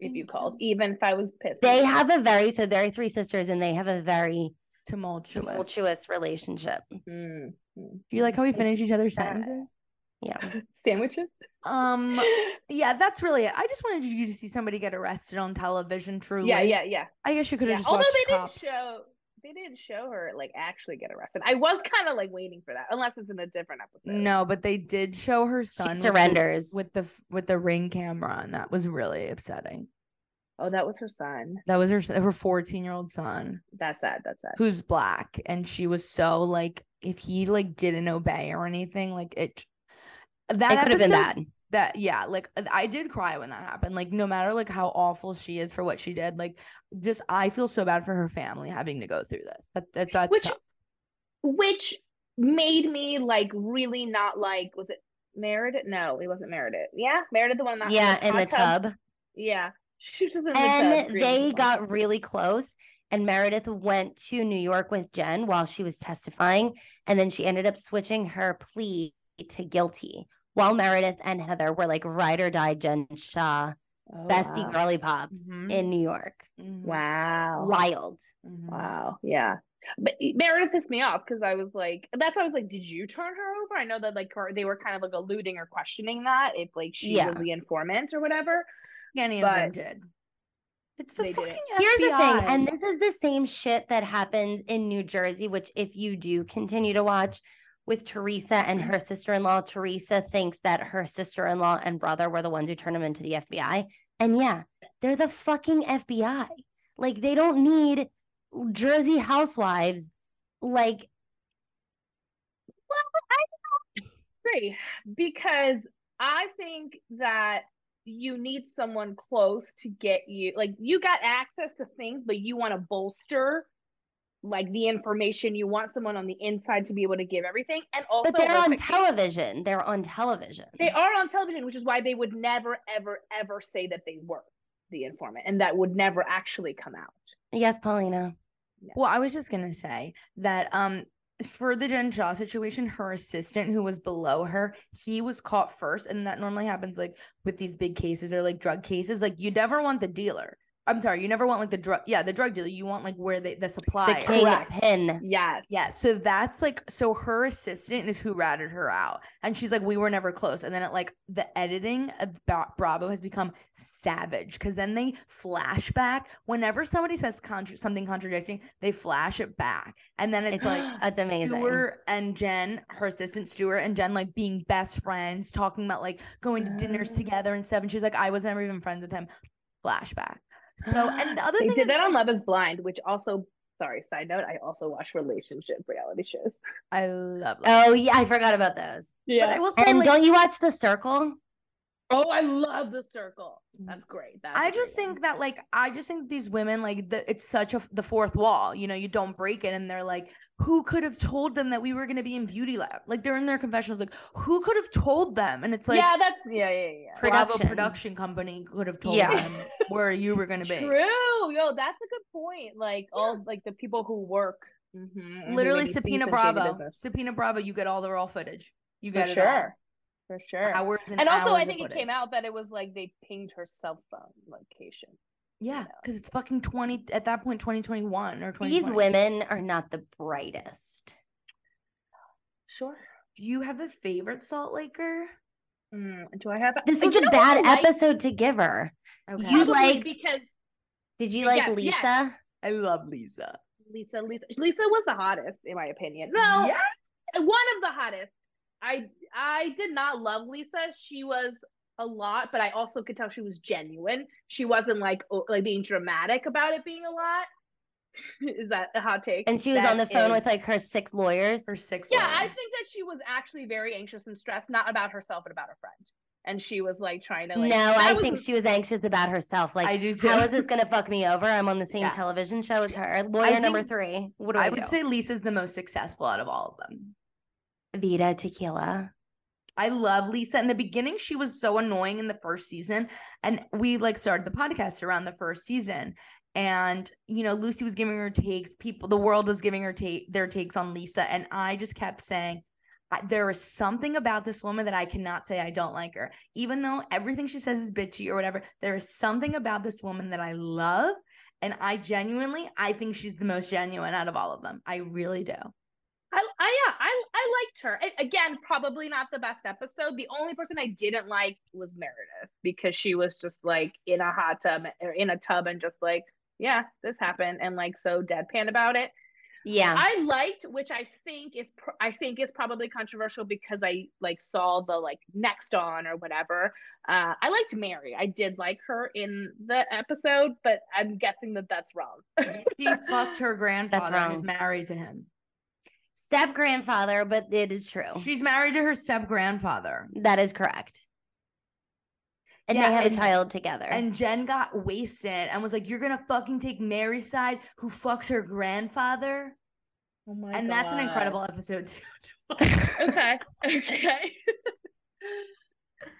if you called, even if I was pissed. They have a very so they're three sisters and they have a very tumultuous. tumultuous relationship. Mm, mm. Do you like how we finish It's each other's sentences? [LAUGHS] Yeah. sandwiches. Um. [LAUGHS] Yeah, that's really it. I just wanted you to see somebody get arrested on television. Truly. yeah, yeah, yeah. I guess you could have yeah. just Although they didn't show, they didn't show her like actually get arrested. I was kind of like waiting for that, unless it's in a different episode. No, but they did show her son She with the- surrenders. with the with the ring camera, and that was really upsetting. Oh, that was her son. That was her her fourteen year old son That's sad. That's sad. who's black, and she was so like, if he like didn't obey or anything, like it. That it could have been episode- bad. that yeah like i did cry when that happened like no matter like how awful she is for what she did like just i feel so bad for her family having to go through this that, that that's Which- tough. Which made me like really not like. Was it Meredith? No, it wasn't Meredith. Yeah, Meredith, the one that Yeah, in the hot tub. Yeah, she just in. And screaming they for got really close. And Meredith went to New York with Jen while she was testifying. And then she ended up switching her plea to guilty. While Meredith and Heather were like ride or die Jen Shah, Oh, bestie wow. girly pops Mhm. in New York. Mhm, Wow. Wild. mhm. Wow. Yeah. But Meredith pissed me off because I was like, that's why I was like, did you turn her over? I know that like her, they were kind of like alluding or questioning that if like she Yeah. was the informant or whatever. Any of them did it's the fucking didn't. Here's the thing, and this is the same shit that happens in New Jersey, which if you do continue to watch with Teresa and her sister-in-law, Teresa thinks that her sister-in-law and brother were the ones who turned him into the FBI. And yeah, they're the fucking FBI. Like they don't need Jersey housewives like Agree. Because I think that you need someone close to get you, like, you got access to things, but you want to bolster like the information. You want someone on the inside to be able to give everything. And also, but they're on quick, television. They're on television. They are on television, which is why they would never, ever, ever say that they were the informant, and that would never actually come out. Yes, Paulina. Well, I was just gonna say that um for the Jen Shah situation, her assistant who was below her, he was caught first, and that normally happens like with these big cases or like drug cases. Like you never want the dealer. I'm sorry, you never want like the drug, yeah, the drug dealer. You want like where they the supply The supplier. Correct. kingpin. Yes. Yeah, so that's like so her assistant is who ratted her out, and she's like, we were never close. And then it like the editing of Bravo has become savage because then they flash back whenever somebody says contra- something contradicting, they flash it back, and then it's like [GASPS] That's amazing. Stuart and Jen, her assistant Stuart and Jen, like being best friends, talking about like going to dinners Oh. together and stuff. And she's like, I was never even friends with him. Flashback. So, [GASPS] and the other they thing did is, that on Love is Blind, which also, sorry, side note, I also watch relationship reality shows. I love. Love. Oh yeah, I forgot about those. But I will say, And like, don't you watch The Circle? Oh, I love the circle. That's great. That's I a just great one. think that like I just think these women like the, it's such a the fourth wall. You know, you don't break it, and they're like, who could have told them that we were gonna be in beauty lab? Like they're in their confessionals, like who could have told them? And it's like yeah, that's yeah, yeah, yeah. Bravo Production. production company could have told Yeah. them where you were gonna be. True, yo, that's a good point. Like all like the people who work, mhm, Literally maybe subpoena Bravo, business. subpoena Bravo. You get all the raw footage. You for get it all. Sure, for sure. Hours and, and also, hours I think it came out that it was like they pinged her cell phone location. Yeah, know. because it's fucking twenty at that point, twenty twenty one or twenty. These women are not the brightest. Sure. Do you have a favorite Salt Laker? Mm, do I have? This Uh, was you a know what bad like? episode to give her. Okay. You like because Did you like Yes, yes. Lisa? I love Lisa. Lisa, Lisa, Lisa was the hottest in my opinion. No, Yeah. one of the hottest. I I did not love Lisa. She was a lot, but I also could tell she was genuine. She wasn't like like being dramatic about it being a lot. [LAUGHS] is that a hot take? And she was That on the phone is- with like her six lawyers. For six. yeah, I think that she was actually very anxious and stressed, not about herself, but about her friend. And she was like trying to like. no, I was- think she was anxious about herself. Like, I do too. how is this gonna fuck me over? I'm on the same Yeah. television show as her. Lawyer number three. What do I, I would do? say Lisa's the most successful out of all of them. Vida Tequila. I love Lisa. In the beginning, she was so annoying in the first season. And we like started the podcast around the first season. And, you know, Lucy was giving her takes. People, the world was giving her take their takes on Lisa. And I just kept saying, there is something about this woman that I cannot say I don't like her. Even though everything she says is bitchy or whatever, there is something about this woman that I love. And I genuinely, I think she's the most genuine out of all of them. I really do. I, I yeah, I I liked her. Again, probably not the best episode. The only person I didn't like was Meredith because she was just like in a hot tub or in a tub and just like, yeah, this happened and like so deadpan about it. Yeah. I liked, which I think is pr- I think is probably controversial because I like saw the like next on or whatever. Uh, I liked Mary. I did like her in the episode, but I'm guessing that that's wrong. She fucked her grandfather and is wrong. married to him. Step grandfather, but it is true. She's married to her step grandfather. That is correct. And Yeah, they have and- a child together. And Jen got wasted and was like, You're gonna fucking take Mary's side who fucks her grandfather. Oh my and that's an incredible episode too. [LAUGHS] okay. Okay.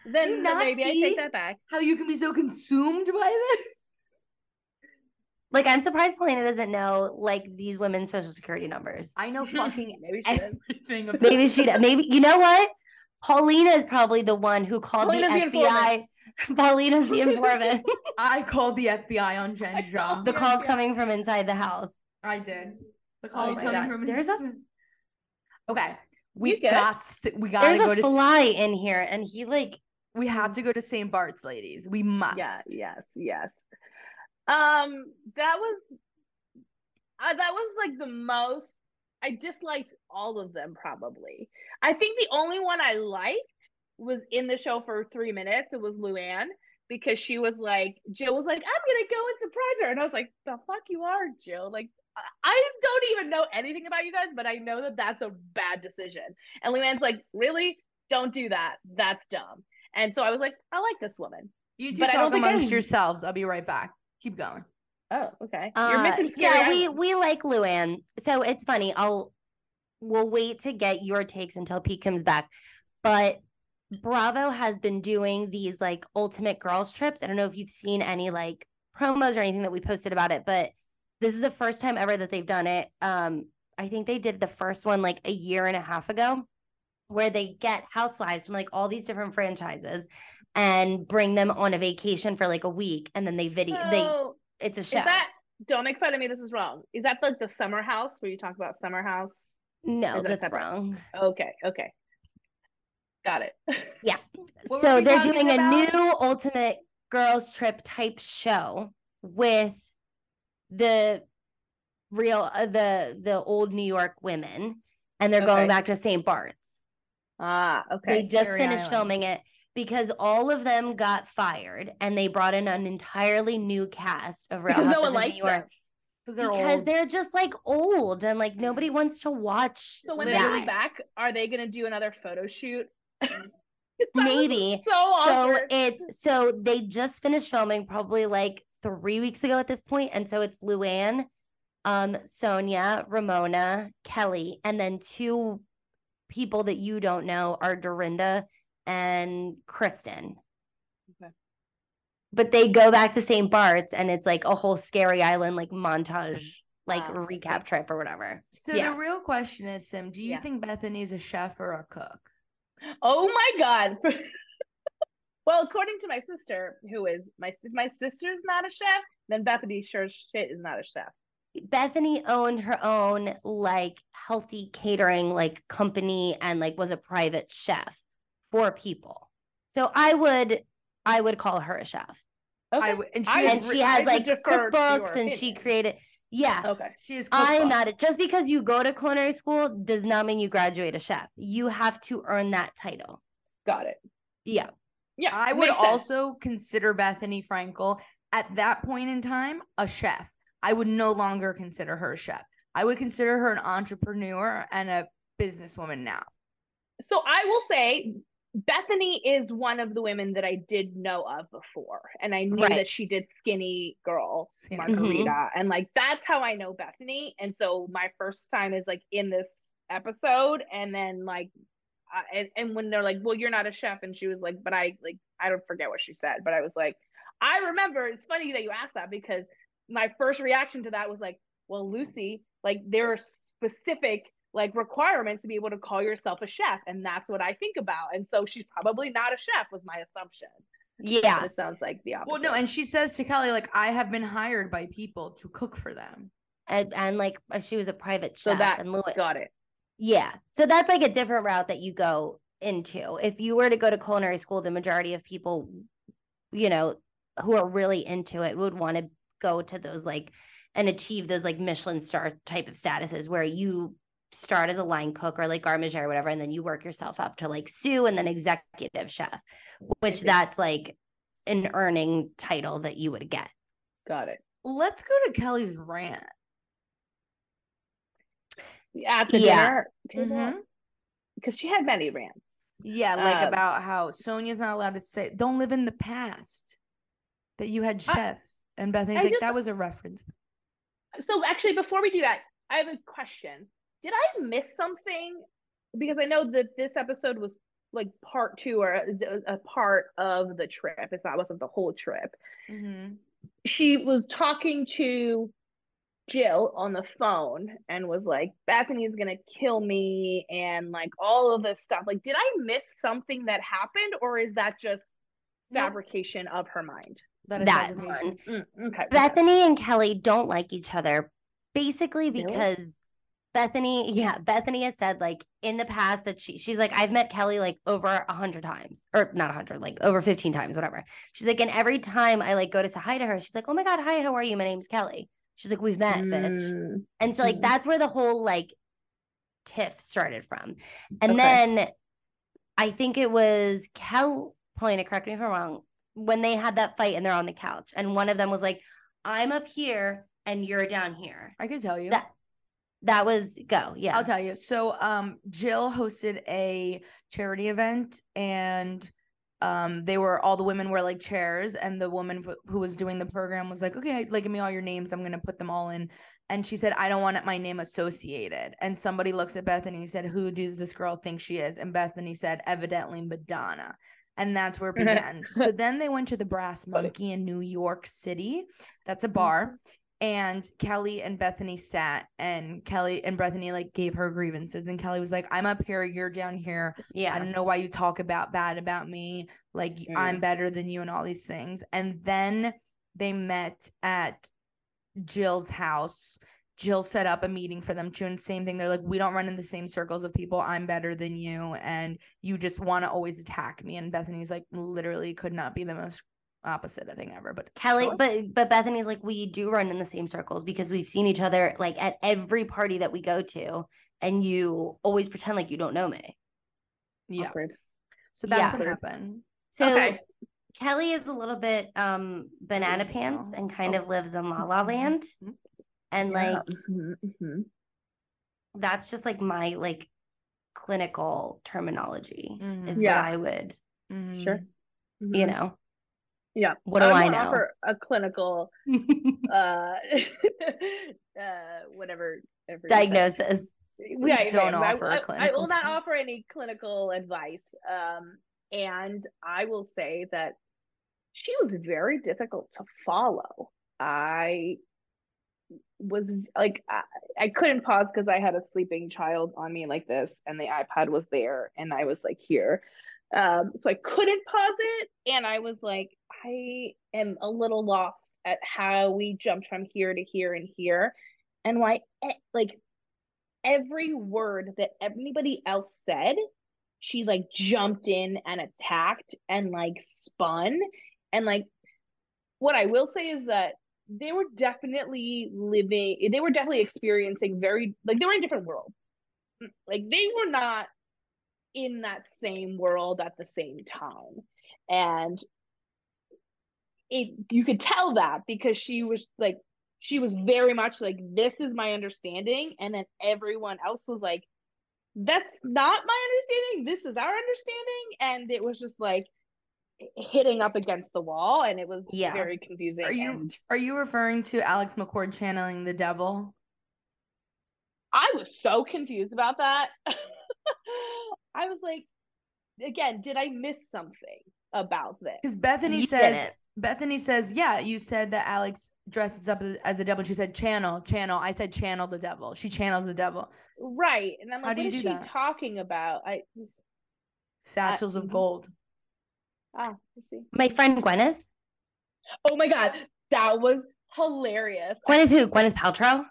then, then not maybe I take that back. How you can be so consumed by this. Like I'm surprised Paulina doesn't know like these women's social security numbers. I know [LAUGHS] fucking maybe she everything [LAUGHS] about Maybe she maybe you know what? Paulina is probably the one who called Paulina's the the FBI. [LAUGHS] Paulina's the informant. I called the FBI on Jen I Shah. the calls yeah. coming from inside the house. I did. The Oh call's my coming God. from There's a- Okay. We got to, we gotta There's go a to fly in here, and he like we have to go to St. Bart's ladies. We must. Yeah, yes, yes. Um, that was uh, that was like the most I disliked all of them probably. I think the only one I liked was in the show for three minutes. It was Luann because she was like Jill was like, I'm gonna go and surprise her. And I was like, the fuck you are, Jill. Like I- I don't even know anything about you guys, but I know that that's a bad decision. And Luann's like, really? Don't do that. That's dumb. And so I was like, I like this woman. You two But I talk amongst I'm- yourselves. I'll be right back. Keep going. Oh, okay. You're uh, missing yeah, we we like Luann. So it's funny. I'll we'll wait to get your takes until Pete comes back. But Bravo has been doing these like ultimate girls trips. I don't know if you've seen any like promos or anything that we posted about it, but this is the first time ever that they've done it. Um, I think they did the first one like a year and a half ago, where they get housewives from like all these different franchises and bring them on a vacation for like a week, and then they video they it's a is show. that don't make fun of me, this is wrong. Is that like the summer house where you talk about summer house? no, that that's separate? wrong. Okay, okay. Got it. Yeah. [LAUGHS] so they're doing a new ultimate girls trip type show with the real uh, the the old New York women and they're Okay. going back to St. Bart's. ah, okay. They just finished Island. filming it because all of them got fired and they brought in an entirely new cast of [LAUGHS] Real Because no Housewives one of New York them. Because they're because old. they're just like old and like nobody wants to watch So when that. they come back, are they gonna do another photo shoot? [LAUGHS] Maybe. [LAUGHS] so So it's so they just finished filming probably like three weeks ago at this point, and so it's Luann, um, Sonja, Ramona, Kelly, and then two people that you don't know are Dorinda and Kristen. Okay. But they go back to St. Bart's, and it's like a whole scary island like montage, like Ah, okay. recap trip or whatever. So Yes. the real question is, Sim, do you Yeah. think Bethenny is a chef or a cook? Oh my god. [LAUGHS] well, according to my sister, who is my if my sister's not a chef, then Bethenny sure shit is not a chef. Bethenny owned her own like healthy catering like company and like was a private chef for people. So I would I would call her a chef. Okay. I w- and she I and she I has would like defer cookbooks and she created Yeah. Okay. She is. I'm not cookbooks. just because you go to culinary school does not mean you graduate a chef. You have to earn that title. Got it. Yeah. Yeah. I would sense. also consider Bethenny Frankel at that point in time a chef. I would no longer consider her a chef. I would consider her an entrepreneur and a businesswoman now. So I will say Bethenny is one of the women that I did know of before. And I knew Right. that she did Skinnygirl. Margarita. Mm-hmm. And like that's how I know Bethenny. And so my first time is like in this episode. And then like I, and, and when they're like, well, you're not a chef. And she was like, but I like, I don't forget what she said, but I was like, I remember it's funny that you asked that because my first reaction to that was like, well, Lucy, like there are specific like requirements to be able to call yourself a chef. And that's what I think about. And so she's probably not a chef was my assumption. Yeah. But it sounds like the opposite. Well, no, and she says to Kelly, like, I have been hired by people to cook for them. And, and like uh, she was a private chef So chef that- and Louis. got it. Yeah. So that's like a different route that you go into. If you were to go to culinary school, the majority of people, you know, who are really into it would want to go to those like and achieve those like Michelin star type of statuses where you start as a line cook or like garde or whatever, and then you work yourself up to like sous and then executive chef, which see. that's like an earning title that you would get. Got it. Let's go to Kelly's rant. At the Yeah. dinner table. Mhm. Because she had many rants. Yeah, like Um, about how Sonja's not allowed to say, don't live in the past. That you had I- chefs. and Bethenny's I like, just- that was a reference. So actually, before we do that, I have a question. Did I miss something? Because I know that this episode was like part two or a, a part of the trip. It's not wasn't the whole trip. Mm-hmm. She was talking to Jill on the phone and was like, Bethenny's gonna kill me and like all of this stuff. Like, did I miss something that happened, or is that just Nope. fabrication of her mind? That is That one. Mm, okay. Bethenny and Kelly don't like each other basically Really? Bethenny, yeah, Bethenny has said like in the past that she she's like, I've met Kelly like over a hundred times, or not a hundred, like over 15 times, whatever. She's like, and every time I like go to say hi to her, she's like, Oh my God, hi, how are you? My name's Kelly. She's like, We've met, bitch. Mm, And so like Mhm. that's where the whole like tiff started from. And Okay. then I think it was Kel Paulina, correct me if I'm wrong, when they had that fight and they're on the couch, and one of them was like, I'm up here and you're down here. I can tell you. That that was go, yeah. I'll tell you. So um Jill hosted a charity event and um they were all the women were like chairs and the woman wh- who was doing the program was like, "Okay, like give me all your names. I'm going to put them all in." And she said, "I don't want my name associated." And somebody looks at Bethenny and said, "Who does this girl think she is?" And Bethenny said, "Evidently Madonna." And that's where it [LAUGHS] began. so then they went to the Brass Monkey in New York City. That's Mm-hmm. a bar and Kelly and Bethenny sat and Kelly and Bethenny like gave her grievances. And Kelly was like I'm up here you're down here. Yeah. I don't know why you talk about bad about me. Like Mm. I'm better than you and all these things. And then they met at Jill's house. Jill set up a meeting for them too and same thing. They're like we don't run in the same circles of people. I'm better than you and you just want to always attack me. And Bethenny's like literally could not be the most opposite thing ever but Kelly, sure. but but Bethenny's like, we do run in the same circles because we've seen each other like at every party that we go to, and you always pretend like you don't know me. yeah Awkward. so that's Yeah. what happened So Okay. Kelly is a little bit um banana pants and kind Oh. of lives in La La Mhm. Land. Mhm. And Yeah. like Mhm, mhm. that's just like my like clinical terminology Mhm. is Yeah. what I would, Sure. you know. Yeah. What do I I know? offer a clinical [LAUGHS] uh [LAUGHS] uh whatever ever you said. Diagnosis. Right, don't right. Offer a I, I clinical I will not offer any clinical advice. Um, and I will say that she was very difficult to follow. I was like, I, I couldn't pause because I had a sleeping child on me like this, and the iPad was there, and I was like here. Um, so I couldn't pause it, and I was like, I am a little lost at how we jumped from here to here and here, and why, like, every word that anybody else said, she like jumped in and attacked and like spun. And like, what I will say is that they were definitely living they were definitely experiencing very like they were in different worlds like they were not in that same world at the same time and it you could tell that because she was like she was very much like this is my understanding and then everyone else was like that's not my understanding this is our understanding and it was just like hitting up against the wall and it was Yeah. very confusing Are you and are you referring to Alex McCord channeling the devil? i was so confused about that [LAUGHS] i was like again did i miss something about this Because Bethenny You says didn't. Bethenny says, yeah, you said that Alex dresses up as- as a devil. She said channel, channel. I said channel the devil. She channels the devil. right and i'm How like do what you do she that? talking about i Satchels of gold. ah let's see My friend Gwyneth. oh my god that was hilarious Gwyneth who? Gwyneth Paltrow.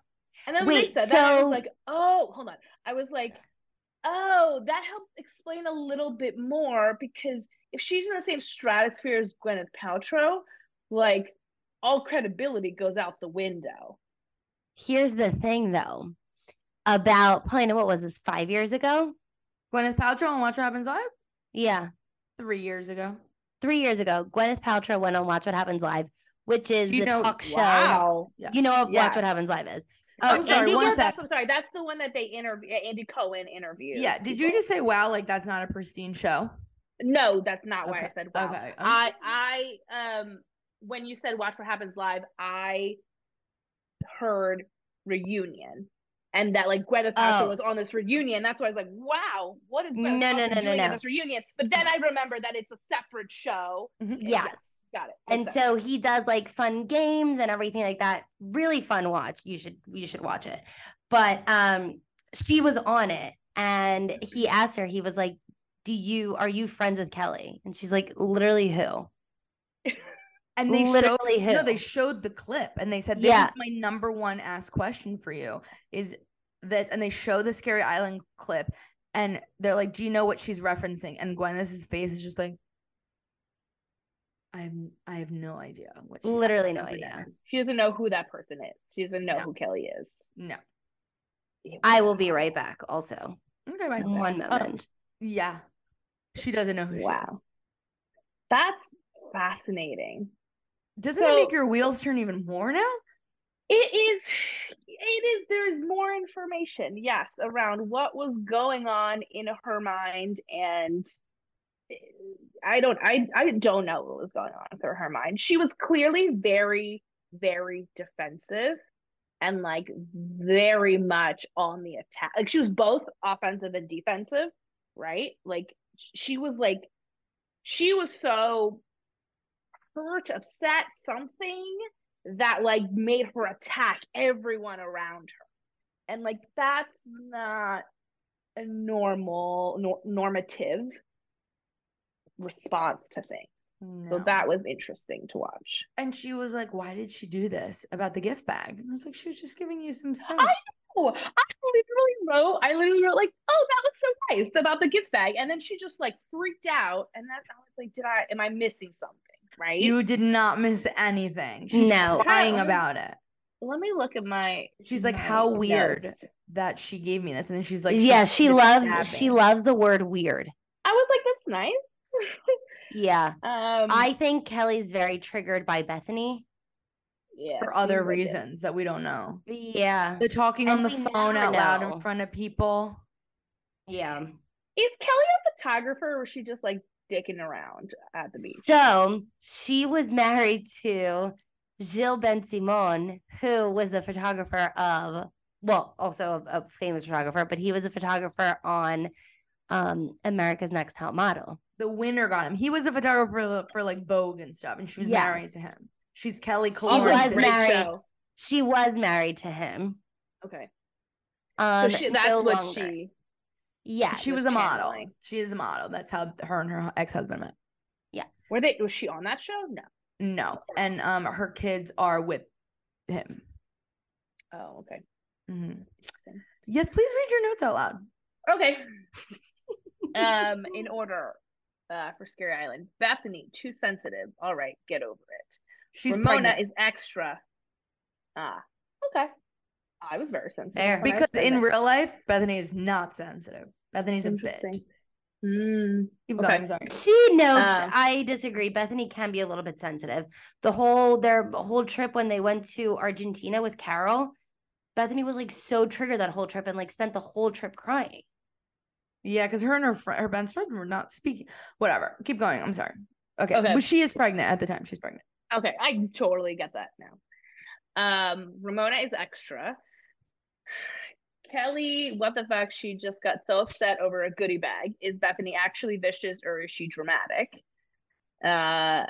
And then when Wait, they said that, I was like, oh, hold on. I was like, oh, that helps explain a little bit more because if she's in the same stratosphere as Gwyneth Paltrow, like all credibility goes out the window. Here's the thing, though, about Paulina. What was this? Five years ago? Gwyneth Paltrow on Watch What Happens Live Yeah, three years ago. three years ago. Gwyneth Paltrow went on Watch What Happens Live, which is You the know- talk show. Wow. Yeah. You know what Yeah. Watch What Happens Live is. I'm Oh, sorry, Andy one sec. That's, I'm sorry. That's the one that they interview. Andy Cohen interviewed. Yeah. Did you just say wow? Like that's not a pristine show? No, that's not why I said wow. okay, I'm I I um when you said watch what happens live, I heard reunion. And that like Gwyneth Paltrow Oh. was on this reunion. That's why I was like, wow, what is Gwyneth No, no, Paltrow no, no, doing at no. this reunion? But then I remember that it's a separate show. Yes. Got it. And so he does like fun games and everything like that. Really fun watch. You should you should watch it. But um she was on it and he asked her, he was like, Do you are you friends with Kelly? And she's like, literally who? [LAUGHS] And they showed literally who? no, they showed the clip and they said, "This Yeah. is my number one asked question for you." Is this? And they show the Scary Island clip, and they're like, "Do you know what she's referencing?" And Gwen Gwyneth's face is just like, "I have, I have no idea what." She, Literally no know who that idea. is." she doesn't know who that person is. She doesn't know No. who Kelly is. No. I will be right back also. Okay, bye. One Uh, moment. yeah, she doesn't know who she is. Wow. That's fascinating. Doesn't So- it make your wheels turn even more now? It is it is there is more information, yes, around what was going on in her mind and I don't I I don't know what was going on through her mind. She was clearly very very defensive and like very much on the attack. Like she was both offensive and defensive, right? Like she was like she was so hurt, upset, something that like made her attack everyone around her. And like that's not a normal nor- normative response to things. So that was interesting to watch. and she was like, "Why did she do this about the gift bag?" And I was like, "She was just giving you some stuff." I know. I literally wrote, I literally wrote like, oh, that was so nice about the gift bag. And then she just like freaked out. And then I was like, did I am I missing something? Right. You did not miss anything. She's No. crying about it. Let me look at my She's like, my "How weird notes. that she gave me this," and then she's like, yeah, she just loves she loves the word weird. I was like, that's nice. Yeah. um I think Kelly's very triggered by Bethenny. yeah, for other seems like it. reasons that we don't know. Yeah. The talking on the phone never out loud in front of people. Yeah. Is Kelly a photographer or was she just like dicking around at the beach? So she was married to Gilles Bensimon, who was the photographer of, well, also a, a famous photographer, but he was a photographer on um, America's Next Top Model. The winner got him. He was a photographer for like Vogue and stuff, and she was married to him. She's Kelly She was married. show. She was married to him. Okay. Um, so she, that's no what longer. she Yeah, she was was a model. She is a model. That's how her and her ex husband met. Yes. were they was she on that show? No. No, and um, her kids are with him. Oh, okay. Mhm. Yes, please read your notes out loud. Okay. [LAUGHS] um, in order uh for Scary Island. Bethenny, too sensitive. All right, get over it. She's Ramona pregnant. is extra. Ah, okay. I was very sensitive. Fair. Because in real life, Bethenny is not sensitive. Bethenny's a bitch. Interesting. Mm, Keep Okay. going, sorry. She no, Um, I disagree. Bethenny can be a little bit sensitive. The whole their whole trip when they went to Argentina with Carol, Bethenny was like so triggered that whole trip and like spent the whole trip crying. Yeah, because her and her friend, her best friend were not speaking. Whatever. Keep going. I'm sorry. Okay. Okay. But she is pregnant at the time. She's pregnant. okay, I totally get that now. Um, Ramona is extra. Kelly, what the fuck? She just got so upset over a goodie bag. Is Bethenny actually vicious or is she dramatic? Uh,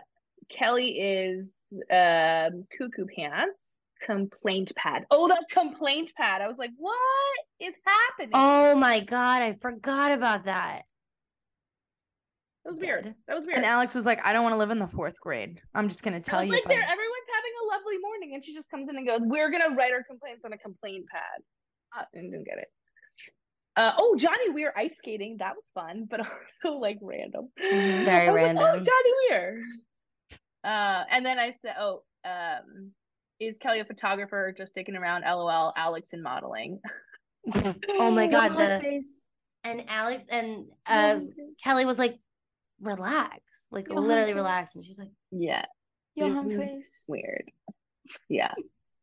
Kelly is um cuckoo pants complaint pad. Oh, that complaint pad. I was like, what is happening? Oh my god, I forgot about that. that was weird. dead. That was weird. And Alex was like, I don't want to live in the fourth grade. I'm just gonna I tell was you. like, there, I- everyone's having a lovely morning, and she just comes in and goes, "We're gonna write our complaints on a complaint pad." Uh, and didn't get it. Uh, oh, Johnny Weir ice skating. That was fun, but [LAUGHS] also like random. Mhm. Very I was like, oh, random. Johnny Weir. Uh, and then I said, "Oh, um, is Kelly a photographer or just sticking around?" LOL. Alex in modeling. [LAUGHS] oh my god, the and Alex and uh Kelly was like, relax, like Yawn literally face. relax, and she's like, yeah, Yawn it was face. weird. Yeah.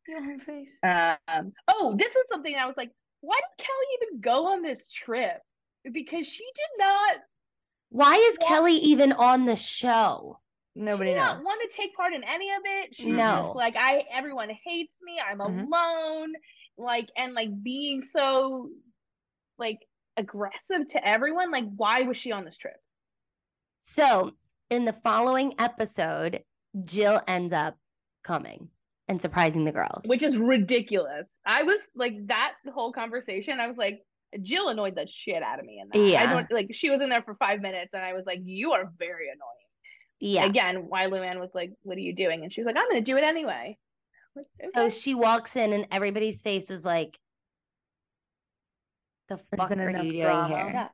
Yawn face. Um, oh, this is something I was like, why did Kelly even go on this trip? Because she did not why is Kelly even on the show? Nobody she knows. not want to take part in any of it. She's No. just like, I everyone hates me. I'm Mhm. alone. Like and like being so like aggressive to everyone. Like, why was she on this trip? So in the following episode, Jill ends up coming and surprising the girls. Which is ridiculous. I was like that whole conversation. I was like, Jill annoyed the shit out of me in that. Yeah. I don't like she was in there for five minutes and I was like, you are very annoying. Yeah. Again, why Luann was like, what are you doing? And she was like, I'm gonna do it anyway. Like, So she walks in and everybody's face is like, the There's fuck are enough you doing drama. here? Yeah.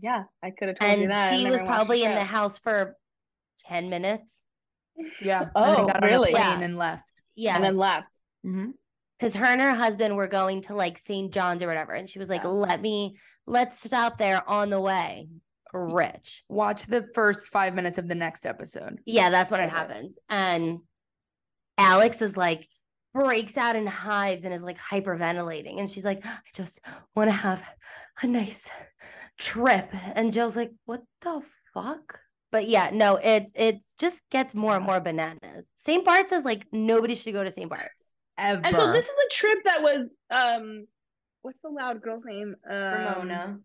Yeah, I could have told you And that. I she was probably in the house for 10 minutes. Yeah. and Oh, then got really? on a plane Yeah. and left. Yeah. and then left. Mm-hmm. because her and her husband were going to like St. John's or whatever. And she was like, Yeah. let me, let's stop there on the way. Rich. Watch the first five minutes of the next episode. Yeah, that's when it happens. And Alex is like, breaks out in hives and is like hyperventilating. And she's like, I just want to have a nice trip. And Jill's like, what the fuck? But yeah, no, it's it's just gets more and more bananas. St. Bart's is like nobody should go to St. Bart's. Ever. And so this is a trip that was um what's the loud girl's name? Um, Ramona.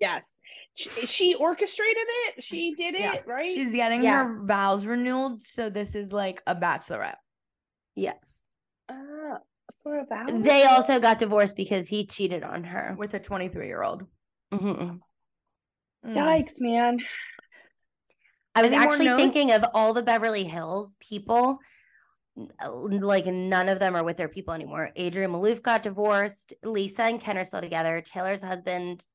Yes. She, she orchestrated it. She did it, Yeah. right? She's getting Yes. her vows renewed. So this is like a bachelorette Yes. uh, for a vow. They also got divorced because he cheated on her. with a 23 year old. Mhm. Yikes, man. I was Any actually thinking of all the Beverly Hills people. Like none of them are with their people anymore. Adrienne Maloof got divorced. Lisa and Ken are still together. Taylor's husband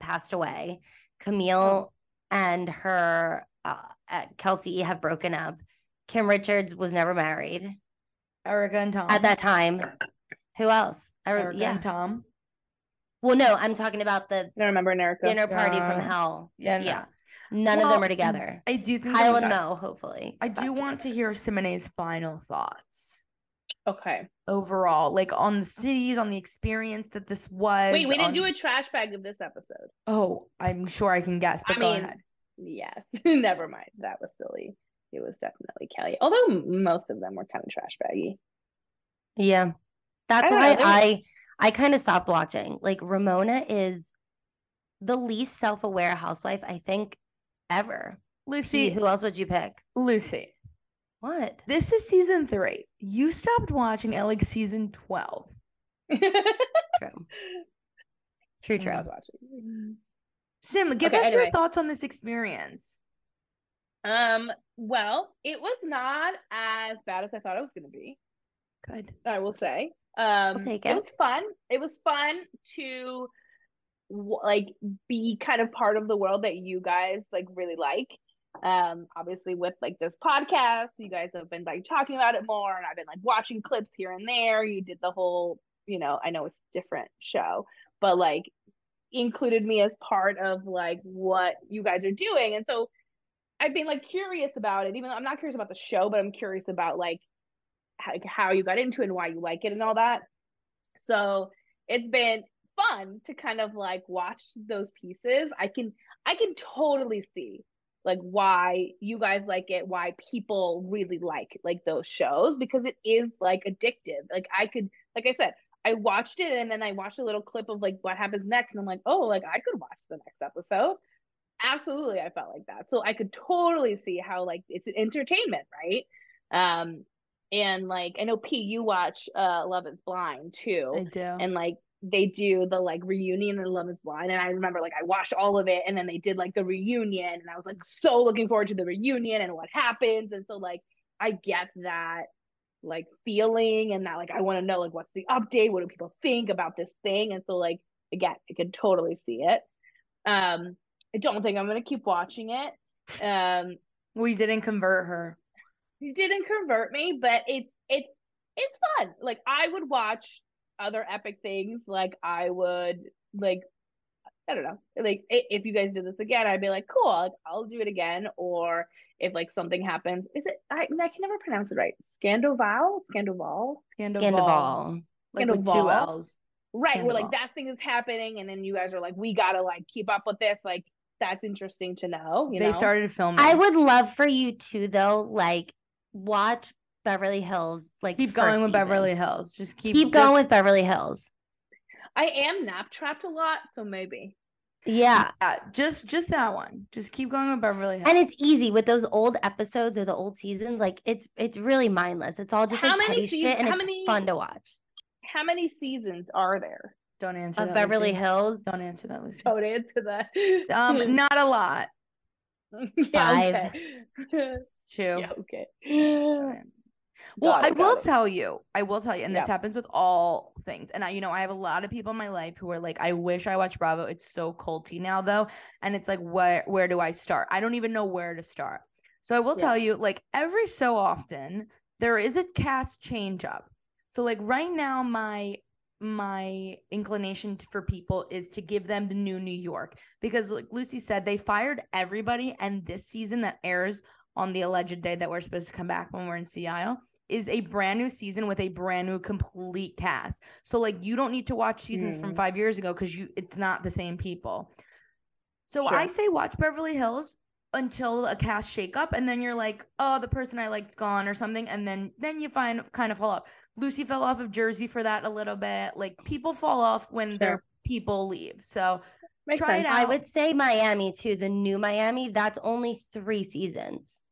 passed away. Camille Oh. and her uh, uh, Kelsey have broken up. Kim Richards was never married Erika and Tom. at that time. Who else? I Erika yeah. and Tom. Well, no, I'm talking about the I remember Erika. dinner party from hell. Yeah. no. Yeah. None of them are together. I do think Kyle and we- Mo, hopefully. I do want to hear Simone's final thoughts Okay. overall, like on the cities, on the experience that this was. Wait, we didn't do a trash bag of this episode. Oh, I'm sure I can guess, but I go mean, ahead. yes. [LAUGHS] Never mind. That was silly. It was definitely Kelly. Although most of them were kind of trash baggy. Yeah. That's don't why know, was- I I kind of stopped watching. Like Ramona is the least self-aware housewife I think ever. Lucy, who else would you pick? Lucy, What? this is season three. You stopped watching at like season 12. [LAUGHS] True. True, true. watching. Sim, give Okay, us your thoughts on this experience. Um, well, it was not as bad as I thought it was going to be. Good. I will say. Um, take it it. was fun. It was fun to like be kind of part of the world that you guys like really like. Um obviously with like this podcast you guys have been like talking about it more and i've been like watching clips here and there. You did the whole you know i know it's different show but like included me as part of like what you guys are doing. And so i've been like curious about it even though i'm not curious about the show but i'm curious about like how, you got into it and why you like it and all that. So it's been fun to kind of like watch those pieces. I can i can totally see like why you guys like it why people really like like those shows because it is like addictive. Like i could like i said i watched it and then i watched a little clip of like what happens next and i'm like oh like i could watch the next episode. Absolutely i felt like that. So i could totally see how like it's entertainment right? Um and like i know p you watch uh love is blind too. I do. and like they do the like reunion in Love is Blind. And I remember like I watched all of it and then they did like the reunion and I was like so looking forward to the reunion and what happens. And so like I get that like feeling and that like I want to know like what's the update? What do people think about this thing? And so like again, I can totally see it. Um I don't think I'm gonna keep watching it. Um We didn't convert her. you didn't convert me, but it's it's it's fun. Like I would watch other epic things. Like I would like I don't know. Like if you guys did this again, I'd be like, cool, like, I'll do it again. Or if like something happens, is it? I, I can never pronounce it right. Scandoval, Scandoval, Scandival. Scandival. Like with two L's. right? Where like that thing is happening, and then you guys are like, we gotta like keep up with this. Like that's interesting to know. You they know, started filming. I would love for you to though, like watch Beverly Hills. Like keep first going with season. Beverly Hills. Just keep Keep going just- with Beverly Hills. I am nap trapped a lot, so maybe. Yeah. Yeah, just just that one. Just keep going with Beverly Hills. And it's easy with those old episodes or the old seasons. Like it's it's really mindless. It's all just How like many petty seasons- shit, and how it's many- fun to watch. How many seasons are there? don't answer Of that, Beverly Lucy. Hills, Don't answer that, Lucy. Don't answer that. Um, [LAUGHS] not a lot. [LAUGHS] yeah, okay. [LAUGHS] Two. yeah, okay. Well, I will it. tell you, I will tell you, and this happens with all things. And I, you know, I have a lot of people in my life who are like, I wish I watched Bravo. It's so culty now, though, and it's like, where where do I start? I don't even know where to start. So I will Yeah. tell you, like every so often, there is a cast change up. So like right now, my my inclination for people is to give them the new New York because like Lucy said, they fired everybody, and this season that airs on the alleged day that we're supposed to come back when we're in Seattle is a brand new season with a brand new complete cast. So like you don't need to watch seasons from Hmm. 5 years ago cuz you it's not the same people. So Sure. I say watch Beverly Hills until a cast shakeup and then you're like, "Oh, the person I liked's gone" or something and then then you find kind of fall off. Lucy fell off of Jersey for that a little bit. Like people fall off when their people leave. So Makes Try it out. I would say Miami too. The new Miami. That's only three seasons.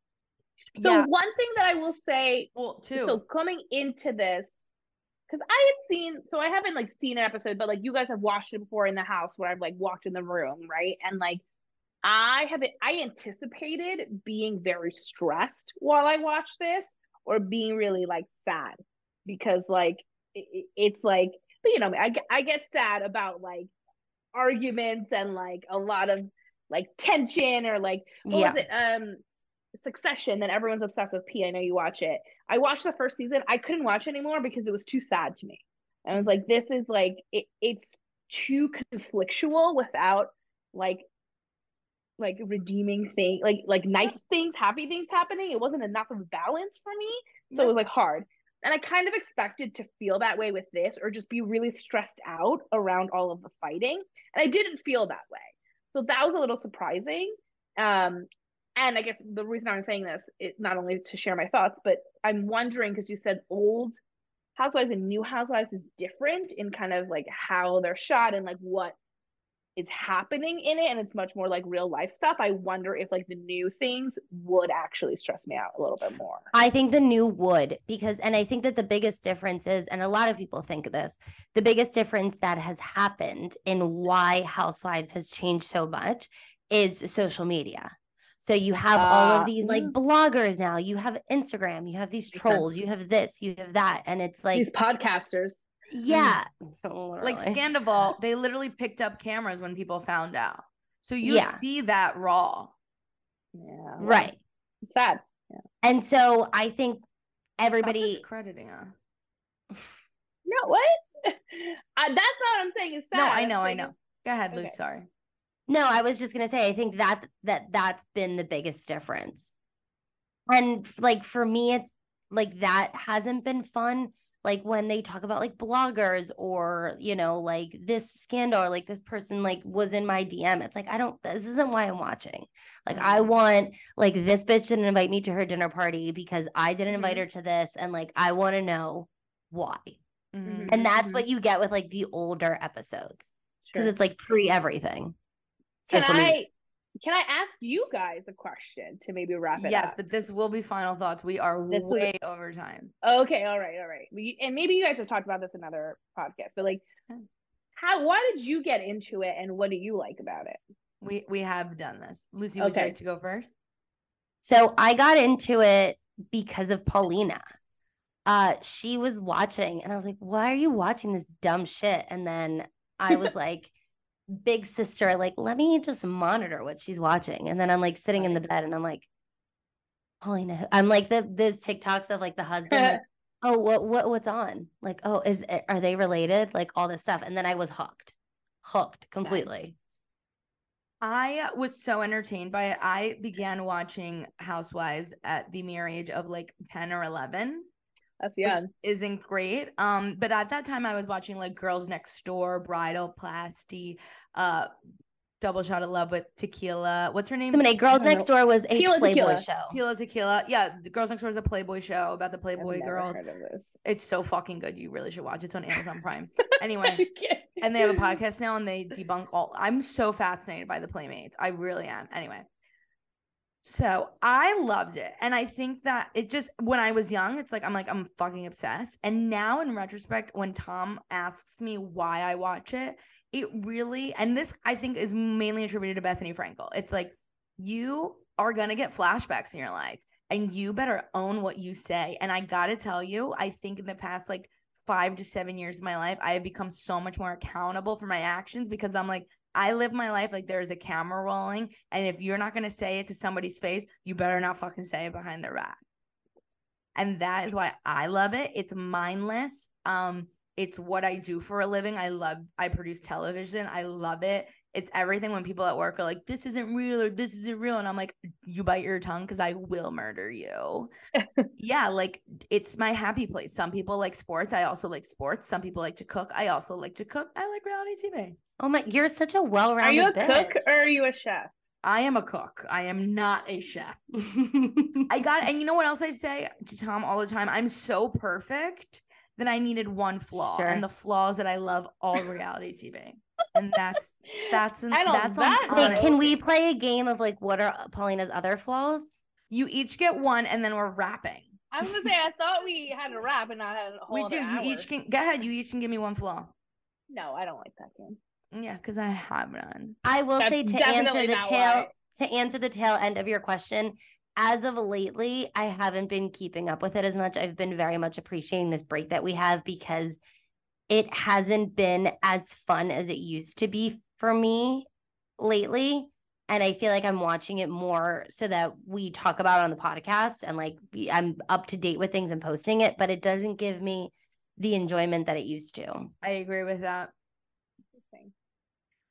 So yeah, one thing that I will say, well, too. so coming into this, because I had seen, so I haven't like seen an episode, but like you guys have watched it before in the house where I've like walked in the room, right? And like I haven't, I anticipated being very stressed while I watched this or being really like sad because like it, it- it's like, but you know, I, get- I get sad about like arguments and like a lot of like tension or like what yeah. was it? Um, Succession. That everyone's obsessed with. P. I know you watch it. I watched the first season. I couldn't watch anymore because it was too sad to me. I was like, this is like it, it's too conflictual without like like redeeming thing like like nice things happy things happening it wasn't enough of a balance for me so it was like hard and i kind of expected to feel that way with this or just be really stressed out around all of the fighting and i didn't feel that way so that was a little surprising um and i guess the reason i'm saying this is not only to share my thoughts but i'm wondering because you said old housewives and new housewives is different in kind of like how they're shot and like what is happening in it and it's much more like real life stuff i wonder if like the new things would actually stress me out a little bit more I think the new would because, and I think that the biggest difference is, and a lot of people think this, the biggest difference that has happened in why Housewives has changed so much is social media. So you have all Uh, of these like mm. bloggers now, you have Instagram, you have these trolls, you have this, you have that. And it's like, these podcasters yeah. [LAUGHS] like literally. Scandival, they literally picked up cameras when people found out. So you Yeah. see that raw. Yeah. Right. It's sad. And so I think Stop everybody discrediting us. No, what? [LAUGHS] uh, that's not what I'm saying. It's sad. No, I know, I know. Go ahead, Luce. Okay. Sorry. No, I was just gonna say I think that that that's been the biggest difference. And like for me, it's like that hasn't been fun. Like when they talk about like bloggers or you know like this scandal or like this person like was in my DM. It's like I don't. This isn't why I'm watching. Like I Mhm. want like this bitch didn't invite me to her dinner party because I didn't invite Mhm. her to this, and like I want to know why. Mhm. And that's Mhm. what you get with like the older episodes because Sure. it's like pre everything. Can social media. I can I ask you guys a question to maybe wrap it up? Yes, up? but this will be final thoughts. We are This is- way over time. Okay, all right, all right. We, and maybe you guys have talked about this in other podcasts, but like, Hmm. how? Why did you get into it, and what do you like about it? We we have done this. Lucy, would you Okay. like to go first? So I got into it because of Paulina. Uh, she was watching, and I was like, "Why are you watching this dumb shit?" And then I was [LAUGHS] like, "Big sister, like, let me just monitor what she's watching." And then I'm like sitting in the bed, and I'm like, holy who-" I'm like the those TikToks of like the husband, like, [LAUGHS] "Oh, what what what's on?" Like, "Oh, is are they related?" Like all this stuff, and then I was hooked, hooked completely. I was so entertained by it. I began watching Housewives at the mere age of like 10 or 11, That's yeah. isn't great. Um, but at that time I was watching like Girls Next Door, Bridalplasty, uh, Double Shot of Love with Tequila. What's her name? Lemonade Girls don't Next Door was a Tequila, Playboy tequila. show. Tequila Tequila. Yeah, the Girls Next Door is a Playboy show about the Playboy girls. heard of this. It's so fucking good. You really should watch. It's on Amazon [LAUGHS] Prime. Anyway, and they have a podcast now and they debunk all i'm so fascinated by the playmates i really am anyway so i loved it and i think that it just when i was young it's like i'm like i'm fucking obsessed and now in retrospect when tom asks me why i watch it it really and this i think is mainly attributed to bethenny frankel it's like you are gonna get flashbacks in your life and you better own what you say and i gotta tell you i think in the past like five to seven years of my life, I have become so much more accountable for my actions because I'm like, I live my life like there's a camera rolling. And if you're not going to say it to somebody's face, you better not fucking say it behind their back. And that is why I love it. It's mindless. Um, it's what I do for a living. I love, I produce television. I love it. It's everything when people at work are like, this isn't real or this isn't real. And I'm like, you bite your tongue because I will murder you. [LAUGHS] yeah, like it's my happy place. Some people like sports. I also like sports. Some people like to cook. I also like to cook. I like reality TV. Oh my, you're such a well-rounded Are you a bitch. cook or are you a chef? I am a cook. I am not a chef. [LAUGHS] I got and you know what else I say to Tom all the time? I'm so perfect that I needed one flaw. Sure. And the flaws that I love all reality TV. And that's [LAUGHS] that's an, I don't- that's on Wait, can we play a game of like what are Paulina's other flaws? you each get one and then we're wrapping. I was gonna say I thought we had a wrap and not had a whole We do. You hour. each can go ahead. You each can give me one flaw. No, I don't like that game. Yeah, because I have none. I will That's say to answer the tail why. to answer the tail end of your question, as of lately, I haven't been keeping up with it as much. I've been very much appreciating this break that we have because it hasn't been as fun as it used to be for me lately. And I feel like I'm watching it more so that we talk about it on the podcast and like I'm up to date with things and posting it, but it doesn't give me the enjoyment that it used to. I agree with that.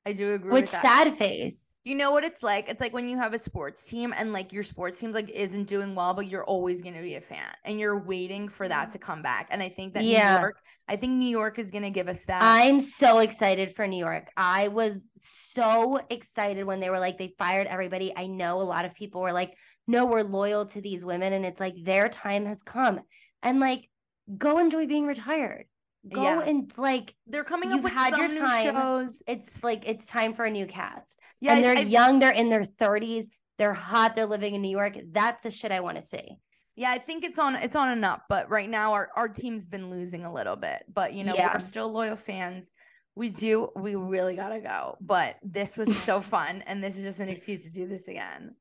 I do agree Which with that. sad face. You know what it's like? It's like when you have a sports team and like your sports team like isn't doing well, but you're always gonna be a fan and you're waiting for that mm. to come back. And I think that Yeah. New York, I think New York is gonna give us that. I'm so excited for New York. I was so excited when they were like, they fired everybody. I know a lot of people were like, no, we're loyal to these women. And it's like, their time has come. And like, go enjoy being retired. Go Yeah. and like, They're coming You've up with had some your new time. shows. it's like, it's time for a new cast. Yeah, and they're I- young, they're in their 30s, they're hot, they're living in New York. That's the shit I want to see. Yeah, I think it's on it's on and up, but right now our, our team's been losing a little bit. But you know, Yeah. we're still loyal fans. We do we really gotta go. But this was [LAUGHS] so fun and this is just an excuse to do this again.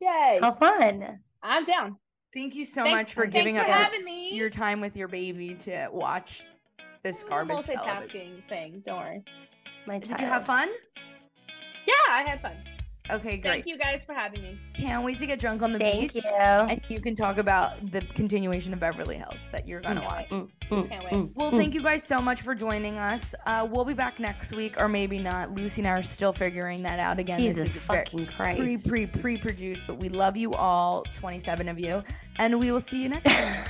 Yay! How fun. I'm down. Thank you so Thanks- much for giving for up your, me. your time with your baby to watch this It's a garbage television. multitasking thing. Don't worry. My Did child. you have fun? Yeah, I had fun. Okay, great. Thank you guys for having me. Can't wait to get drunk on the Thank beach. you. And you can talk about the continuation of Beverly Hills that you're gonna watch. wait. Mm, mm, Can't wait. mm, Well, mm. thank you guys so much for joining us. Uh, we'll be back next week, or maybe not. Lucy and I are still figuring that out again. This Jesus is very- fucking pre Christ. pre pre produced, but we love you all, 27 of you, and we will see you next [LAUGHS] time.